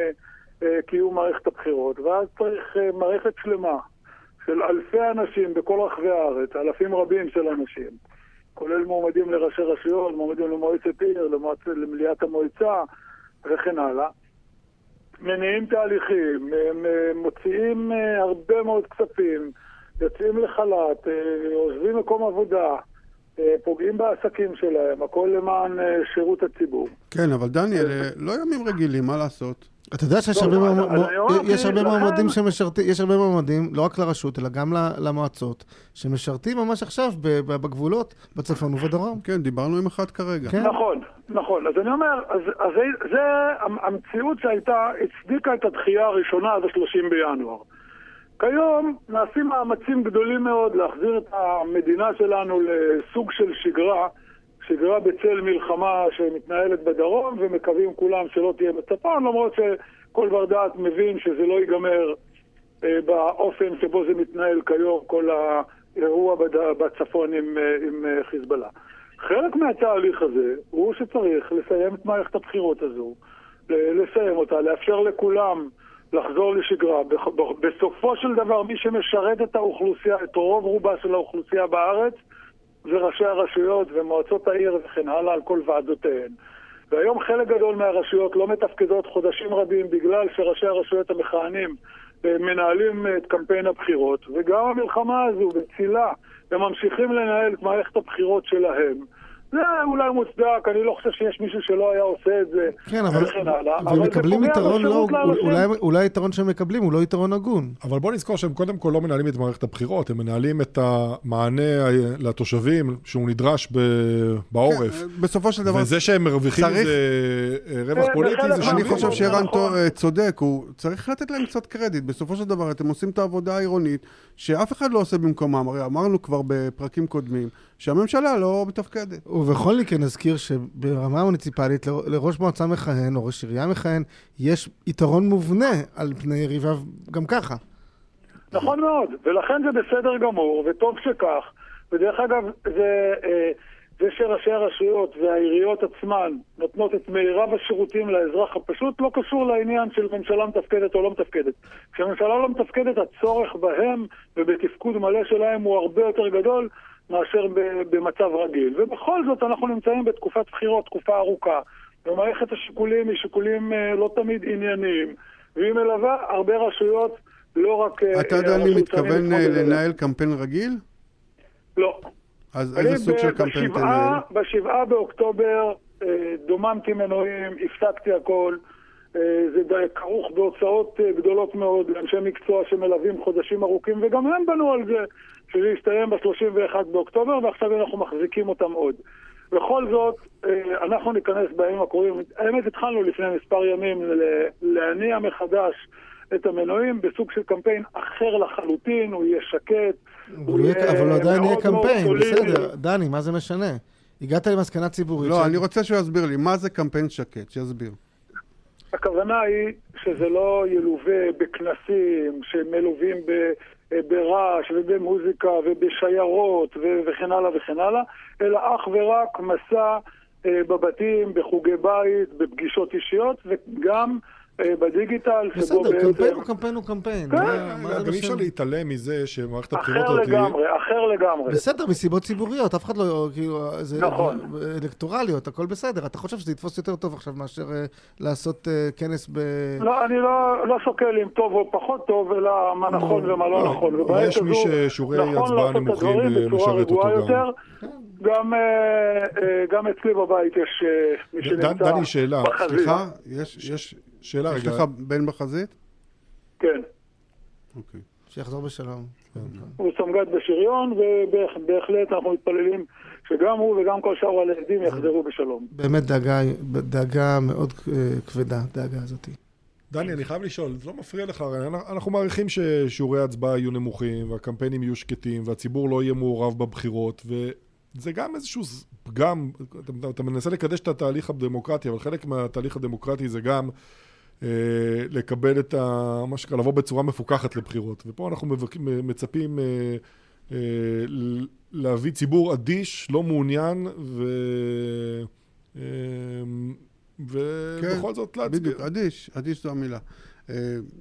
אה, קיום מערכת הבחירות, ואז צריך מערכת שלמה של אלפי אנשים בכל רחבי הארץ, אלפים רבים של אנשים, כולל מועמדים לראשי רשויות, מועמדים למועצת עיר, למליאת המועצה וכן הלאה. מניעים תהליכים, מוציאים אה, הרבה מאוד כספים, יוצאים לחל"ת, אה, עוזבים מקום עבודה, אה, פוגעים בעסקים שלהם, הכל למען שירות הציבור. כן, אבל דניאל, לא ימים רגילים, מה לעשות? אתה יודע שיש הרבה, מועמדים שמשרתים, יש הרבה מועמדים, לא רק לרשות, אלא גם למועצות, שמשרתים ממש עכשיו בגבולות, בצפון ובדרום. כן, דיברנו עם אחד כרגע. כן. נכון, נכון. אז אני אומר, אז, אז זה, המציאות שהייתה, הצדיקה את הדחייה הראשונה עד ה-30 בינואר. כיום נעשים מאמצים גדולים מאוד להחזיר את המדינה שלנו לסוג של שגרה. שגרה בצל מלחמה שמתנהלת בדרום, ומקווים כולם שלא תהיה בצפון, למרות שכל בר דעת מבין שזה לא ייגמר אה, באופן שבו זה מתנהל כיום, כל האירוע בד... בצפון עם, אה, עם אה, חיזבאללה. חלק מהתהליך הזה הוא שצריך לסיים את מערכת הבחירות הזו, לסיים אותה, לאפשר לכולם לחזור לשגרה. בסופו של דבר, מי שמשרת את האוכלוסייה, את רוב רובה של האוכלוסייה בארץ, וראשי הרשויות ומועצות העיר וכן הלאה על כל ועדותיהן. והיום חלק גדול מהרשויות לא מתפקדות חודשים רבים בגלל שראשי הרשויות המכהנים אה, מנהלים את קמפיין הבחירות, וגם המלחמה הזו בצילה, הם ממשיכים לנהל את מערכת הבחירות שלהם. זה אולי מוצדק, אני לא חושב שיש מישהו שלא היה עושה את זה, כן, אבל... וכן הלאה. אבל והם זה פוגע יתרון לא... אולי, אולי היתרון שהם מקבלים הוא לא יתרון הגון. אבל בוא נזכור שהם קודם כל לא מנהלים את מערכת הבחירות, הם מנהלים את המענה לתושבים שהוא נדרש ב- בעורף. כן, בסופו של דבר, וזה שהם מרוויחים צריך- איזה אה, רווח אה, פוליטי זה מה- אני שולי. חושב זה שערן נכון. טו- אה, צודק, הוא צריך לתת להם קצת קרדיט. בסופו של דבר אתם עושים את העבודה העירונית שאף אחד לא עושה במקומם. הרי אמרנו כבר בפרקים קודמים שהממשלה לא מתפקדת. ובכל מקרה נזכיר שברמה המוניציפלית ל- לראש מועצה מכהן או ראש עירייה מכהן יש יתרון מובנה על פני יריביו גם ככה. נכון מאוד, ולכן זה בסדר גמור, וטוב שכך. ודרך אגב, זה, אה, זה שראשי הרשויות והעיריות עצמן נותנות את מירב השירותים לאזרח הפשוט, לא קשור לעניין של ממשלה מתפקדת או לא מתפקדת. כשממשלה לא מתפקדת, הצורך בהם ובתפקוד מלא שלהם הוא הרבה יותר גדול מאשר במצב רגיל. ובכל זאת, אנחנו נמצאים בתקופת בחירות, תקופה ארוכה, ומערכת השיקולים היא שיקולים אה, לא תמיד ענייניים, והיא מלווה הרבה רשויות. לא רק... אה, אתה יודע, אה, אני מתכוון. לנהל קמפיין רגיל? לא. אז איזה סוג של קמפיין תנהל? בשבעה באוקטובר דוממתי מנועים, הפסקתי הכל. אה, זה די כרוך בהוצאות אה, גדולות מאוד לאנשי מקצוע שמלווים חודשים ארוכים, וגם הם בנו על זה, שזה יסתיים ב-31 באוקטובר, ועכשיו אנחנו מחזיקים אותם עוד. בכל זאת, אה, אנחנו ניכנס בימים הקרובים, האמת התחלנו לפני מספר ימים ל- להניע מחדש את המנועים בסוג של קמפיין אחר לחלוטין, הוא יהיה שקט. אבל הוא יהיה- אבל הוא עדיין יהיה קמפיין. בסדר. דני, מה זה משנה? הגעת למסקנה ציבורית. לא, ש- אני רוצה שהוא יסביר לי, מה זה קמפיין שקט? שיסביר. הכוונה היא שזה לא ילווה בכנסים שמלווים ב- אה, ברעש ובמוזיקה ובשיירות וכן הלאה וכן הלאה, אלא אך ורק מסע אה, בבתים, בחוגי בית, בפגישות אישיות וגם בדיגיטל, שבו בסדר, בעצם... קמפיין הוא קמפיין הוא קמפיין. כן, מה- מה זה גם אי אפשר? להתעלם מזה שמערכת הבחירות אחר הזאת... היא- לגמרי, אחר לגמרי. בסדר, מסיבות ציבוריות, אף אחד לא, כאילו, זה נכון. אלקטורליות, הכל בסדר. אתה חושב שזה יתפוס יותר טוב עכשיו מאשר אה, לעשות אה, כנס ב... לא, אני לא, לא שוקל אם טוב או פחות טוב, אלא מה נכון ומה לא לא, נכון. ובעת יש מי ששיעורי נכון הצבעה נמוכים, אה, משרת אותו גם. יותר. גם, אה, אה, גם אצלי בבית יש אה, מי שנמצא דני, שאלה. בחזית. סליחה, יש יש- שאלה יש רגע. לך בן בחזית? כן. אוקיי. שיחזור בשלום. הוא סמג"ד בשריון, ובהחלט אנחנו מתפללים שגם הוא וגם כל שאר הילדים יחזרו בשלום. באמת דאגה, דאגה מאוד אה, כבדה, דאגה הזאתי. דני, אני חייב לשאול, זה לא מפריע לך, הרי אנחנו- אנחנו מעריכים ששיעורי ההצבעה יהיו נמוכים, והקמפיינים יהיו שקטים, והציבור לא יהיה מעורב בבחירות, וזה גם איזשהו פגם, אתה, אתה מנסה לקדש את התהליך הדמוקרטי, אבל חלק מהתהליך הדמוקרטי זה גם לקבל את ה... מה שנקרא, לבוא בצורה מפוקחת לבחירות. ופה אנחנו מבק... מצפים אה, אה, ל- להביא ציבור אדיש, לא מעוניין, ו... אה, ובכל זאת להצביע. בדיוק, אדיש, אדיש זו המילה. אה,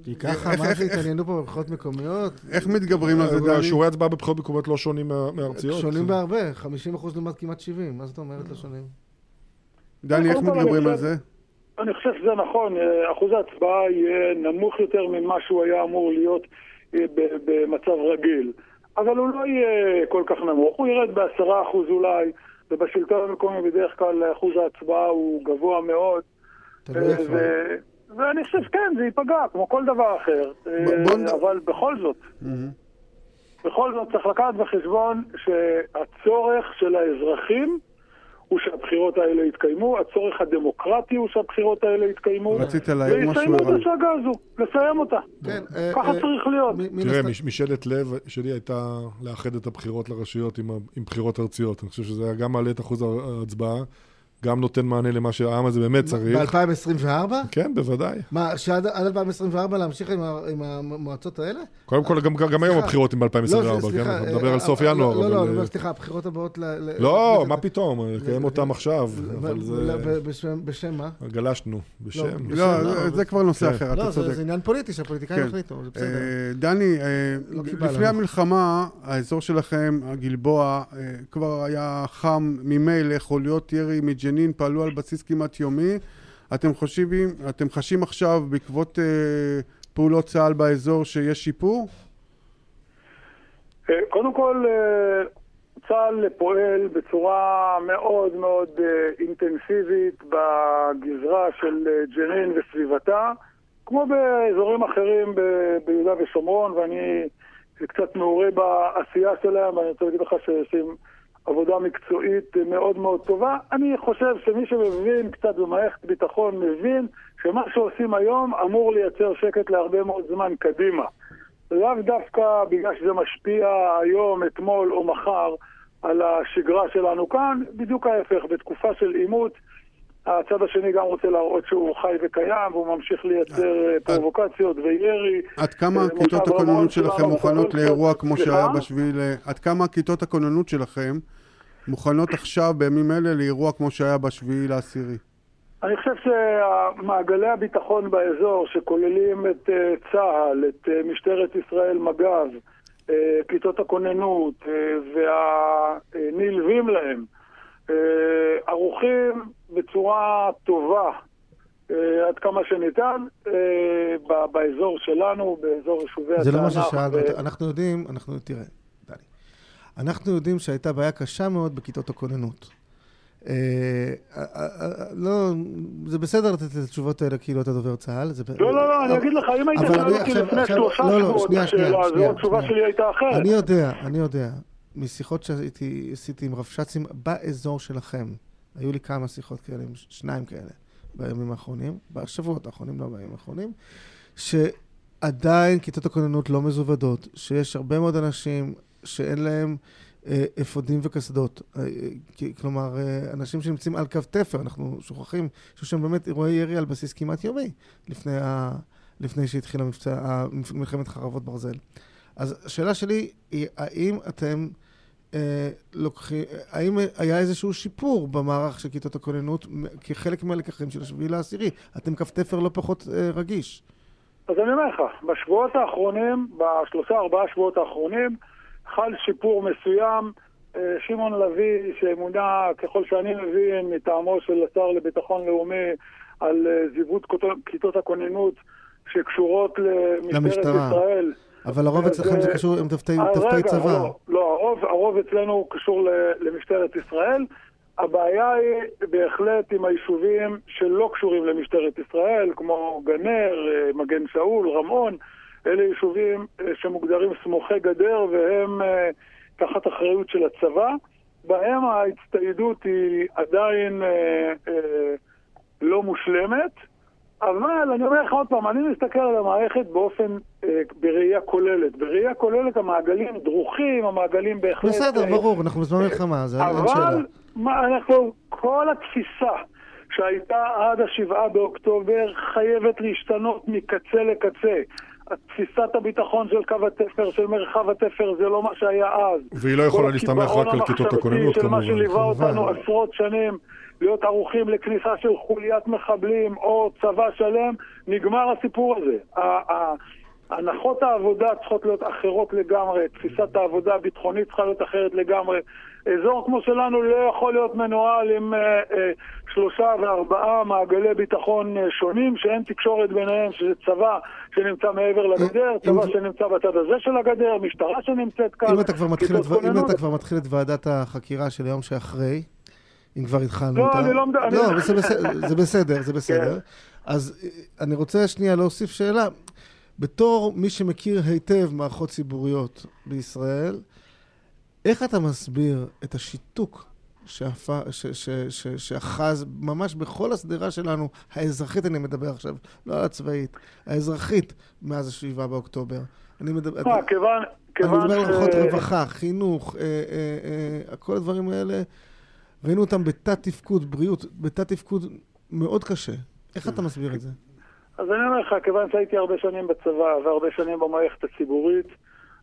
כי ככה, איך- מה זה התעניינו פה בבחירות מקומיות? איך מתגברים על זה, דני? שיעורי הצבעה בבחירות מקומיות לא שונים מה- מארציות. שונים בהרבה, 50% לעומת כמעט 70, מה זאת אומרת לא שונים? דני, איך מתגברים על זה? אני חושב שזה נכון, אה, אחוז ההצבעה יהיה נמוך יותר ממה שהוא היה אמור להיות אה, במצב רגיל. אבל הוא לא יהיה כל כך נמוך, הוא ירד בעשרה אחוז אולי, ובשלטון המקומי בדרך כלל אחוז ההצבעה הוא גבוה מאוד. אה. ו- ואני חושב, כן, זה ייפגע, כמו כל דבר אחר. אבל בכל זאת. בכל זאת צריך לקחת בחשבון שהצורך של האזרחים הוא שהבחירות האלה יתקיימו, הצורך הדמוקרטי הוא שהבחירות האלה יתקיימו. רצית להעיר משהו, ויסיימו את ערן? הסאגה הזו, לסיים אותה. כן, אה, ככה אה, צריך להיות. תראה, משאלת לב שלי הייתה לאחד את הבחירות לרשויות עם בחירות ארציות. אני חושב שזה היה גם מעלה את אחוז ההצבעה, גם נותן מענה למה שהעם הזה באמת צריך. ב-2024? כן, בוודאי. מה, שעד עד 2024 להמשיך עם ה- עם המועצות האלה? קודם כל, גם, גם היום. הבחירות הן ב-2024, לא, כן? סליחה, אתה אה, מדבר על סוף אה, ינואר, לא, לא, אומר, אה, סליחה, הבחירות הבאות ל... ל- לא, מה פתאום, לקיים אותם עכשיו, בשם- בשם מה? גלשנו, בשם. לא, לא, זה- כבר נושא כן. אחר, לא, אתה צודק. זה עניין פוליטי שהפוליטיקאים כן. החליטו, זה בסדר. אה, דני, אה, לא. לפני המלחמה, האזור שלכם, הגלבוע, אה, כבר היה חם ממילא, חוליות ירי מג'נין פעלו על בסיס כמעט יומי. אתם חושבים, אתם חשים עכשיו בעקבות אה, פעולות צה"ל באזור שיש שיפור? אה, קודם כל, אה, צה"ל פועל בצורה מאוד מאוד אה, אינטנסיבית בגזרה של ג'נין וסביבתה, כמו באזורים אחרים ב- ביהודה ושומרון, ואני קצת מעורה בעשייה שלהם, ואני רוצה להגיד לך שעושים עבודה מקצועית מאוד מאוד טובה. אני חושב שמי שמבין קצת במערכת ביטחון מבין שמה שעושים היום אמור לייצר שקט להרבה מאוד זמן קדימה. לאו דווקא בגלל שזה משפיע היום, אתמול או מחר על השגרה שלנו כאן, בדיוק ההפך, בתקופה של עימות הצד השני גם רוצה להראות שהוא חי וקיים, והוא ממשיך לייצר אה, פרובוקציות וירי. עד כמה אה, כיתות הכוננות שלכם מוכנות לאירוע כמו? שהיה בשביעי ל... עד כמה כיתות הכוננות שלכם מוכנות עכשיו, בימים אלה, לאירוע כמו שהיה בשביעי לעשירי? אני חושב שמעגלי הביטחון באזור, שכוללים את אה, צה"ל, את אה, משטרת ישראל, מג"ב, אה, כיתות הכוננות אה, והנלווים להם, אה, ערוכים בצורה טובה אה, עד כמה שניתן אה, ב- באזור שלנו, באזור יישובי זה לא מה התענך ששאלנו, ו- אנחנו יודעים, אנחנו, תראה, דני, אנחנו יודעים שהייתה בעיה קשה מאוד בכיתות הכוננות. אה, אה, אה, לא, זה בסדר לתת את התשובות האלה כאילו אתה דובר צה"ל. זה- לא, לא, לא, אני אגיד לך, אם היית שואל אותי לפני שלושה לא, לא, שבועות בשאלה הזו, התשובה. שלי הייתה אחרת. אני יודע, אני יודע. משיחות שעשיתי עשיתי עם רבש"צים באזור שלכם, היו לי כמה שיחות כאלה, שניים כאלה, בימים האחרונים, בשבועות האחרונים, לא בימים האחרונים, שעדיין כיתות הכוננות לא מזוודות, שיש הרבה מאוד אנשים שאין להם אה, אפודים וקסדות. אה, אה, כלומר, אה, אנשים שנמצאים על קו תפר, אנחנו שוכחים שיש שם באמת אירועי ירי על בסיס כמעט יומי, לפני, ה... לפני שהתחילה מלחמת חרבות ברזל. אז השאלה שלי היא, האם אתם אה, לוקחים, האם היה איזשהו שיפור במערך של כיתות הכוננות כחלק מהלקחים של השביעי לעשירי? אתם כף תפר לא פחות אה, רגיש. אז אני אומר לך, בשבועות האחרונים, בשלושה ארבעה שבועות האחרונים, חל שיפור מסוים. אה, שמעון לביא, שמונה, ככל שאני מבין, מטעמו של השר לביטחון לאומי, על אה, זיוות כיתות- כיתות הכוננות שקשורות למשטרת למשטרה. ישראל. אבל הרוב אצלכם זה קשור עם ת"פי אה, ת"פי רגע, צבא. לא, הרוב, אצלנו קשור למשטרת ישראל. הבעיה היא בהחלט עם היישובים שלא קשורים למשטרת ישראל, כמו גנר, אה, מגן שאול, רמון. אלה יישובים אה, שמוגדרים סמוכי גדר והם תחת אחריות של הצבא. בהם ההצטיידות היא עדיין לא מושלמת. אבל אני אומר לך עוד פעם, אני מסתכל על המערכת באופן, אה, בראייה כוללת. בראייה כוללת המעגלים דרוכים, המעגלים בהחלט... בסדר, אה, ברור, אנחנו בזמן מלחמה, זה אין שאלה. אבל מה, אנחנו, כל התפיסה שהייתה עד השבעה באוקטובר חייבת להשתנות מקצה לקצה. תפיסת הביטחון של קו התפר, של מרחב התפר, זה לא מה שהיה אז. והיא לא יכולה כל להסתמך הקיבעון רק על כיתות המחשבתי הכוננות, של מה כמובן. שליווה כמובן. אותנו עשרות שנים, להיות ערוכים לכניסה של חוליית מחבלים או צבא שלם, נגמר הסיפור הזה. הנחות העבודה צריכות להיות אחרות לגמרי, תפיסת העבודה הביטחונית צריכה להיות אחרת לגמרי. אזור כמו שלנו לא יכול להיות מנוהל עם אה, אה, שלושה וארבעה מעגלי ביטחון אה, שונים שאין תקשורת ביניהם, שזה צבא שנמצא מעבר לגדר, אם- צבא שנמצא בצד הזה של הגדר, משטרה שנמצאת כאן. אם אתה כבר מתחיל את אם. אתה כבר מתחיל את ועדת החקירה של היום שאחרי, אם כבר התחלנו לא, אותה. אני לא מדבר- לא, זה בסדר, זה בסדר, זה בסדר. אז אה, אני רוצה שנייה להוסיף שאלה. בתור מי שמכיר היטב מערכות ציבוריות בישראל, איך אתה מסביר את השיתוק שאפ- ש- ש- ש- שאחז ממש בכל השדרה שלנו, האזרחית אני מדבר עכשיו, לא על הצבאית, האזרחית מאז השבעה באוקטובר. אני מדבר... אה, כיוון... אני מדבר על מערכות רווחה, חינוך, אה, כל הדברים האלה, ראינו אותם בתת תפקוד, בריאות, בתת תפקוד מאוד קשה. איך אתה מסביר את זה? אז אני אומר לך, כיוון שהייתי הרבה שנים בצבא והרבה שנים במערכת הציבורית,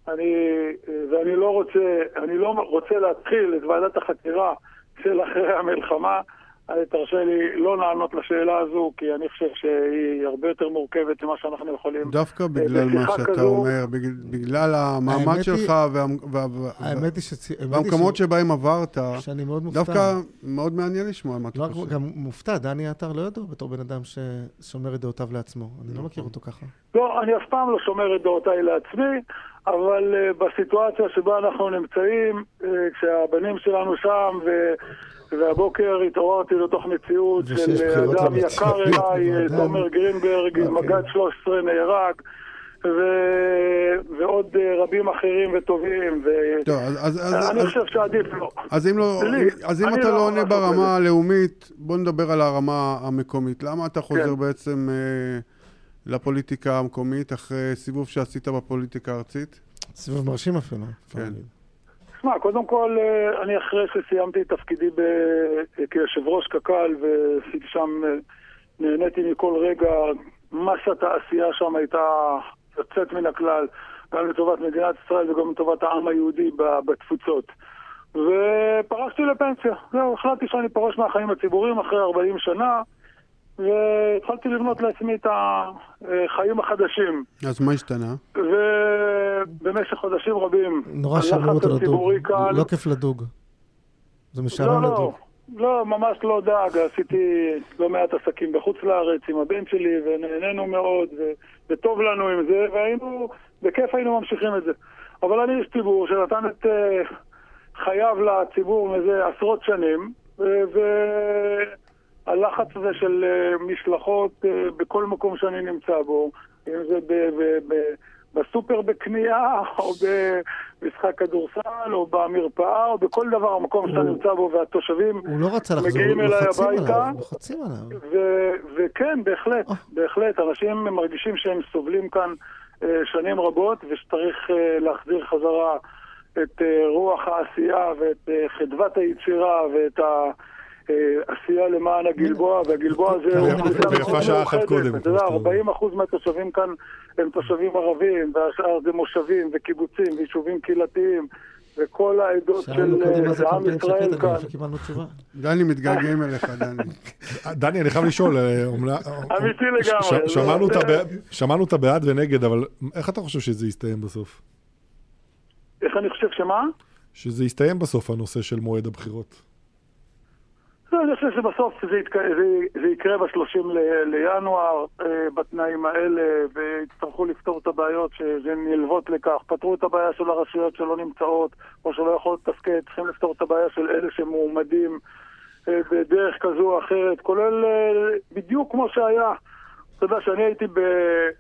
אני, ואני לא רוצה, אני לא רוצה להתחיל את ועדת החקירה של אחרי המלחמה, תרשה לי לא לענות לשאלה הזו, כי אני חושב שהיא הרבה יותר מורכבת ממה שאנחנו יכולים. דווקא בגלל מה שאתה כזו- אומר, בגלל- בגלל המעמד האמת היא- שלך וה- וה- וה- האמת היא היא והמקומות ש- שבהם עברת, שאני מאוד מופתע. דווקא מאוד מעניין לשמוע מה לא אתה רק- חושב. גם מופתע, דני עטר לא ידוע בתור בן אדם ששומר את דעותיו לעצמו. אני לא מכיר אותו ככה. לא, אני אף פעם לא שומר את דעותיי לעצמי, אבל uh, בסיטואציה שבה אנחנו נמצאים, uh, כשהבנים שלנו שם, ו... והבוקר התעוררתי לתוך מציאות של אה, אדם יקר אליי, אה. תומר גרינברג, אוקיי. מג"ד 13 נהרג, ו... ועוד אה, רבים אחרים וטובים, ואני אז- חושב שעדיף לא. אז אם לא, לי, אז אם אתה לא לא עונה לעשות ברמה. הלאומית, בוא נדבר על הרמה המקומית. למה אתה חוזר כן. בעצם אה, לפוליטיקה המקומית אחרי סיבוב שעשית בפוליטיקה הארצית? סיבוב מרשים אפילו. כן. תשמע, קודם כל, אה, אני אחרי שסיימתי את תפקידי ב... כיושב ראש קק"ל ועשיתי שם, אה, נהניתי מכל רגע, מסת העשייה שם הייתה יוצאת מן הכלל, גם לטובת מדינת ישראל וגם לטובת העם היהודי בתפוצות. ופרשתי לפנסיה. זהו, החלטתי שאני פורש מהחיים הציבוריים אחרי 40 שנה, והתחלתי לבנות לעצמי את החיים החדשים. אז מה השתנה? ובמשך חודשים רבים, נורא שמעו הלחץ אותו לדוג. כאן... לא כיף לדוג. זה לא, משעמם לא, לדוג. לא, ממש לא דאג. עשיתי לא מעט עסקים בחוץ לארץ עם הבן שלי, ונהנינו מאוד, ו- וטוב לנו עם זה, והיינו, בכיף היינו ממשיכים את זה. אבל אני איש ציבור שנתן את אה, חייו לציבור מזה עשרות שנים, והלחץ הזה של אה, משלחות אה, בכל מקום שאני נמצא בו, אם זה ב- ב- ב- בסופר בקנייה, או במשחק כדורסל, או במרפאה, או בכל דבר, המקום שאתה נמצא בו, והתושבים הוא לא רצה לחזור, מגיעים אליי הביתה. לוחצים עליו. ו- וכן, בהחלט, אה. בהחלט. אנשים מרגישים שהם סובלים כאן אה, שנים רבות, ושצריך אה, להחזיר חזרה את אה, רוח העשייה ואת חדוות היצירה ואת העשייה למען הגלבוע, והגלבוע זה... ויפה שעה אחת. קודם, אתה יודע, כמו שאתה אומר. 40 אחוז מהתושבים כאן הם תושבים ערבים, והשאר זה מושבים וקיבוצים ויישובים קהילתיים. וכל העדות של אה, עם ישראל כאן. דני, מתגעגעים אליך, דני. דני, אני חייב לשאול, אה, אמיתי לגמרי. שמענו את הבעד ונגד, אבל איך אתה חושב שזה יסתיים בסוף? איך אני חושב שמה? שזה יסתיים בסוף הנושא של מועד הבחירות. לא, אני חושב שבסוף זה, יתק... זה, זה יקרה ב-30 ל... לינואר אה, בתנאים האלה, ויצטרכו לפתור את הבעיות שנלוות לכך. פתרו את הבעיה של הרשויות שלא נמצאות, או שלא יכולות לתפקד, צריכים לפתור את הבעיה של אלה שמועמדים אה, בדרך כזו או אחרת, כולל אה, בדיוק כמו שהיה. אתה יודע שאני הייתי ב...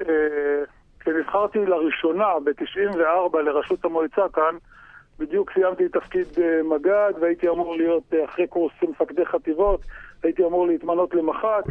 אה, כשנבחרתי לראשונה ב-94 לראשות המועצה כאן, בדיוק סיימתי את תפקיד אה, מג"ד והייתי אמור להיות אה, אחרי קורס מפקדי חטיבות, הייתי אמור להתמנות למח"ט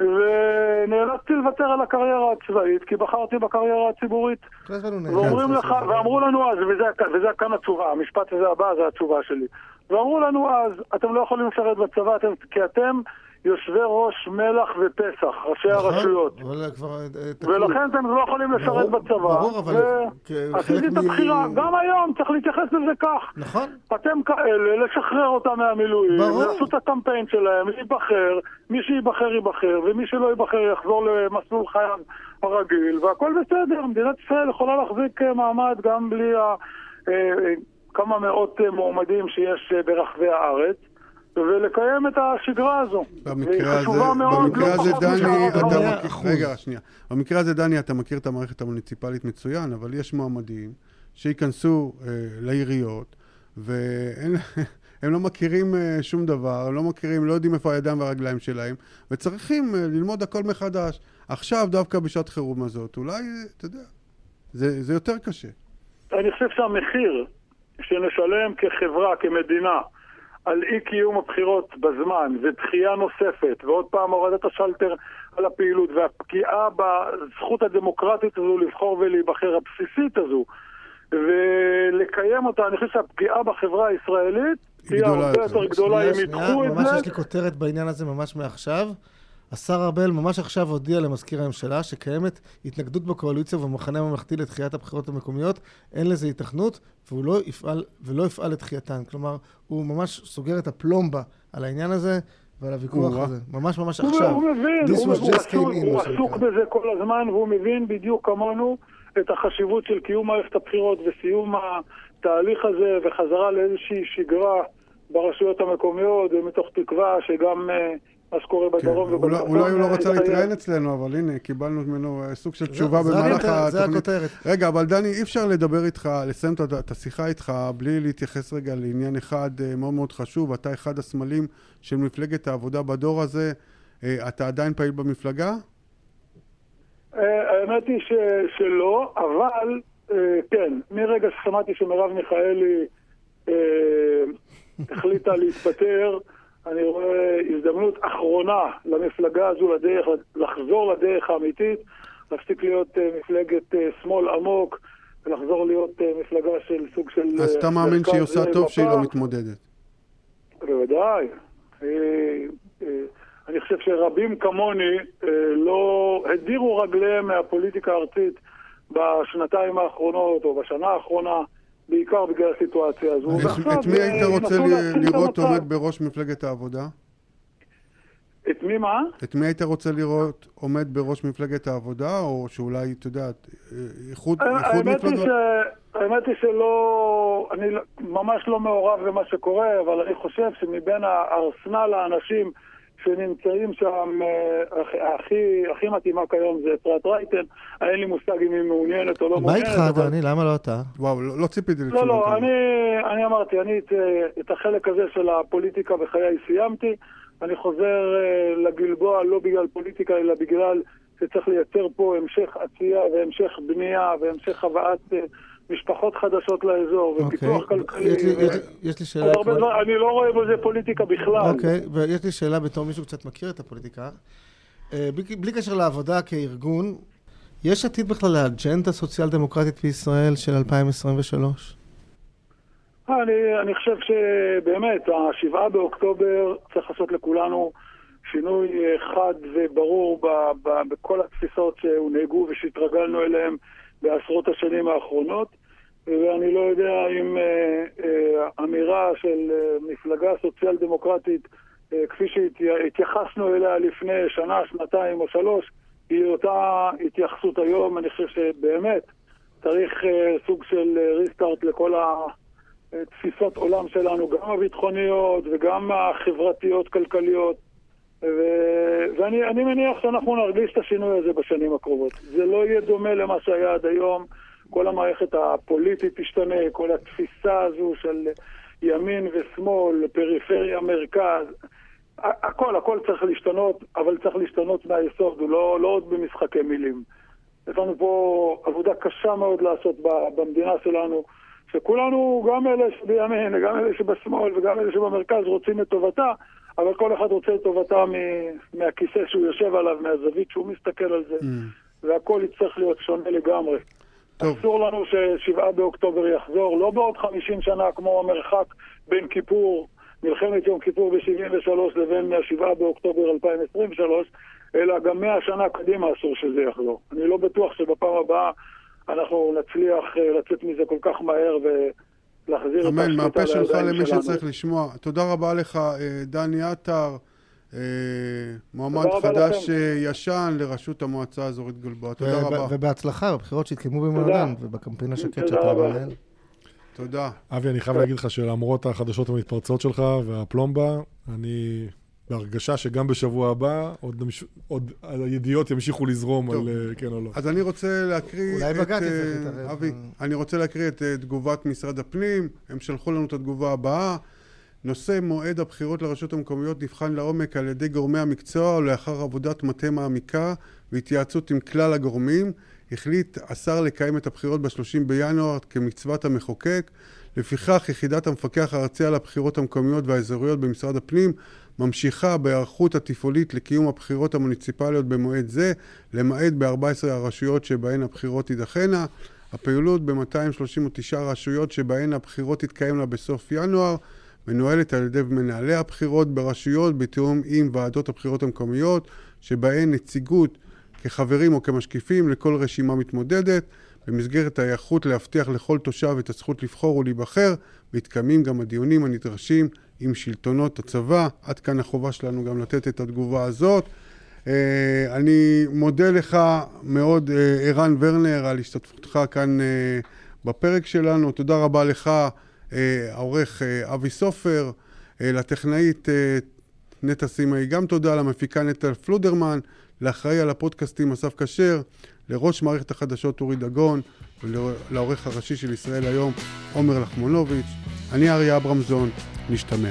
ונאלצתי לוותר על הקריירה הצבאית כי בחרתי בקריירה הציבורית. ואומרים לך. ואמרו לנו אז, וזה, וזה כאן התשובה, המשפט הזה הבא זה התשובה שלי ואמרו לנו אז, אתם לא יכולים לשרת בצבא אתם, כי אתם יושבי ראש מלח ופסח, ראשי נכון, הרשויות כבר, אה, תקעו. ולכן אתם לא יכולים לשרת ברור, בצבא. ברור, אבל ועשיתי כחלק את מ- הבחירה. גם היום צריך להתייחס לזה כך. נכון. אתם כאלה, לשחרר אותם מהמילואים, ברור. לעשו את הקמפיין שלהם, להיבחר, מי שייבחר ייבחר, ומי שלא ייבחר יחזור למסלול חייו הרגיל, והכל בסדר. מדינת ישראל יכולה להחזיק אה, מעמד גם בלי ה... אה, אה, כמה מאות אה, מועמדים שיש אה, ברחבי הארץ. ולקיים את השגרה הזו. במקרה הזה, מאוד, במקרה לא הזה, דני, אתה מכיר. רגע, שנייה. במקרה הזה, דני, אתה מכיר את המערכת המוניציפלית מצוין, אבל יש מועמדים שייכנסו אה, לעיריות, והם לא מכירים אה, שום דבר, הם לא מכירים, לא יודעים איפה הידיים והרגליים שלהם, וצריכים אה, ללמוד הכל מחדש. עכשיו, דווקא בשעת חירום הזאת, אולי, אתה יודע, זה, זה יותר קשה. אני חושב שהמחיר שנשלם כחברה, כמדינה, על אי קיום הבחירות בזמן, ודחייה נוספת, ועוד פעם הורדת השלטר על הפעילות, והפגיעה בזכות הדמוקרטית הזו לבחור ולהיבחר, הבסיסית הזו, ולקיים אותה, אני חושב שהפגיעה בחברה הישראלית גדולה הרבה יותר. גדולה אם ידחו שנייה, את ממש זה. יש לי כותרת בעניין הזה ממש מעכשיו. השר ארבל ממש עכשיו הודיע למזכיר הממשלה שקיימת התנגדות בקואליציה ובמחנה הממלכתי לדחיית הבחירות המקומיות, אין לזה היתכנות, והוא לא יפעל, ולא יפעל לדחייתן. כלומר, הוא ממש סוגר את הפלומבה על העניין הזה, ועל הוויכוח. הזה. ממש ממש הוא- עכשיו. הוא מבין, הוא, הוא, עסוק, הוא עסוק. בזה כל הזמן, והוא מבין בדיוק כמונו את החשיבות של קיום מערכת הבחירות וסיום התהליך הזה וחזרה לאיזושהי שגרה ברשויות המקומיות, ומתוך תקווה שגם אה, מה שקורה כן, בדרום אולי- ובצפון... אולי הוא לא אה, רצה יסתיים. להתראיין אצלנו, אבל הנה, קיבלנו ממנו אה, סוג של תשובה זה במהלך הכותרת, זה התוכנית. הכותרת. רגע, אבל דני, אי אפשר לדבר איתך, לסיים את השיחה איתך בלי להתייחס רגע לעניין אחד אה, מאוד מאוד חשוב. אתה אחד הסמלים של מפלגת העבודה בדור הזה. אה, אתה עדיין פעיל במפלגה? אה, האמת היא ש, שלא, אבל אה, כן, מרגע ששמעתי שמרב מיכאלי אה, החליטה להתפטר, אני רואה הזדמנות אחרונה למפלגה הזו לדרך, לחזור לדרך האמיתית, להפסיק להיות אה, מפלגת אה, שמאל עמוק ולחזור להיות אה, מפלגה של סוג של... אז אתה מאמין שהיא עושה טוב שהיא לא מפה. מתמודדת. בוודאי. אני חושב שרבים כמוני לא הדירו רגליהם מהפוליטיקה הארצית בשנתיים האחרונות או בשנה האחרונה, בעיקר בגלל הסיטואציה הזו. את- ועכשיו, את מי אה, היית רוצה לראות. עומד בראש מפלגת העבודה? את מי מה? את מי היית רוצה לראות עומד בראש מפלגת העבודה, או שאולי, אתה יודע, אה, איחוד היא, מפלגות? האמת היא שלא, אני לא- ממש לא מעורב במה שקורה, אבל אני חושב שמבין הארסנל האנשים שנמצאים שם, אה, הכי- הכי, מתאימה כיום זה אפרת רייטן, אין לי מושג אם היא מעוניינת או לא מה מעוניינת. איתך, אבל- דני? למה לא אתה? וואו, לא לא ציפיתי לא, לתשובה לא, כזאת. אני, אני אמרתי, אני את, אה, את החלק הזה של הפוליטיקה בחיי סיימתי. אני חוזר אה, לגלבוע לא בגלל פוליטיקה, אלא בגלל שצריך לייצר פה המשך עשייה והמשך בנייה והמשך הבאת משפחות חדשות לאזור ופיתוח אוקיי. כלכלי. יש לי- ו- יש יש לי שאלה... כמו- דברים, אני לא רואה בזה פוליטיקה בכלל. אוקיי, ויש לי שאלה בתור מישהו קצת מכיר את הפוליטיקה. אה, בלי, בלי קשר לעבודה כארגון, יש עתיד בכלל לאג'נדה סוציאל דמוקרטית בישראל של 2023? אני, אני חושב שבאמת, השבעה באוקטובר צריך לעשות לכולנו שינוי אה, חד וברור ב, ב, בכל התפיסות שהונהגו ושהתרגלנו אליהן בעשרות השנים האחרונות. ואני לא יודע אם אה, אה, אמירה של אה, מפלגה סוציאל דמוקרטית, כפי שהתייחסנו אליה לפני שנה, שנתיים או שלוש, היא אותה התייחסות היום. אני חושב שבאמת צריך סוג של ריסטארט לכל ה... תפיסות עולם שלנו, גם הביטחוניות וגם החברתיות-כלכליות. ו... ואני אני מניח שאנחנו נרגיש את השינוי הזה בשנים הקרובות. זה לא יהיה דומה למה שהיה עד היום. כל המערכת הפוליטית תשתנה, כל התפיסה הזו של ימין ושמאל, פריפריה, מרכז. הכל, הכל צריך להשתנות, אבל צריך להשתנות מהיסוד, לא, לא עוד במשחקי מילים. יש לנו פה עבודה קשה מאוד לעשות במדינה שלנו. שכולנו, גם אלה שבימין וגם אלה שבשמאל וגם אלה שבמרכז רוצים את טובתה, אבל כל אחד רוצה את טובתה מהכיסא שהוא יושב עליו, מהזווית שהוא מסתכל על זה, Mm. והכל יצטרך להיות שונה לגמרי. טוב. אסור לנו ששבעה באוקטובר יחזור, לא בעוד 50 שנה כמו המרחק בין כיפור, מלחמת יום כיפור ב-73 לבין השבעה באוקטובר 2023, אלא גם 100 שנה קדימה אסור שזה יחזור. אני לא בטוח שבפעם הבאה אנחנו נצליח אה, לצאת מזה כל כך מהר ולהחזיר את אמן, השליטה מהפה שלך לידיים למי שלנו. שצריך לשמוע. תודה רבה לך, אה, דני עטר, אה, מועמד חדש. אה, ישן לראשות המועצה האזורית גלבוע. תודה רבה. ובהצלחה בבחירות שהתקיימו במועדן, ובקמפיין השקט שאתה. מנהל. תודה. אבי, אני חייב להגיד לך שלמרות החדשות המתפרצות שלך והפלומבה, אני בהרגשה שגם בשבוע הבא עוד, נמש... עוד הידיעות ימשיכו לזרום טוב. על אה, כן או לא. אז אני רוצה להקריא אולי את... בג"ץ אה, יצטרך להתערב. אבי, אני רוצה להקריא את אה, תגובת משרד הפנים. הם שלחו לנו את התגובה הבאה. נושא מועד הבחירות לרשויות המקומיות נבחן לעומק על ידי גורמי המקצוע ולאחר עבודת מטה מעמיקה והתייעצות עם כלל הגורמים החליט השר לקיים את הבחירות ב-30 בינואר כמצוות המחוקק. לפיכך יחידת המפקח הארצי על הבחירות המקומיות והאזוריות במשרד הפנים ממשיכה בהיערכות התפעולית לקיום הבחירות המוניציפליות במועד זה, למעט ב-14 הרשויות שבהן הבחירות תידחנה. הפעילות ב-239 רשויות שבהן הבחירות תתקיימנה בסוף ינואר מנוהלת על ידי מנהלי הבחירות ברשויות בתיאום עם ועדות הבחירות המקומיות שבהן נציגות כחברים או כמשקיפים לכל רשימה מתמודדת. במסגרת ההיערכות להבטיח לכל תושב את הזכות לבחור ולהיבחר, מתקיימים גם הדיונים הנדרשים עם שלטונות הצבא. עד כאן החובה שלנו גם לתת את התגובה הזאת. אה, אני מודה לך מאוד, אה, ערן ורנר, על השתתפותך כאן אה, בפרק שלנו. תודה רבה לך, העורך אבי סופר, לטכנאית נטע סימאי, גם תודה למפיקה נטע פלודרמן, לאחראי על הפודקאסטים אסף כשר, לראש מערכת החדשות אורי דגון ולעורך הראשי של ישראל היום עומר לחמונוביץ'. אני אריה אברמזון, נשתמע.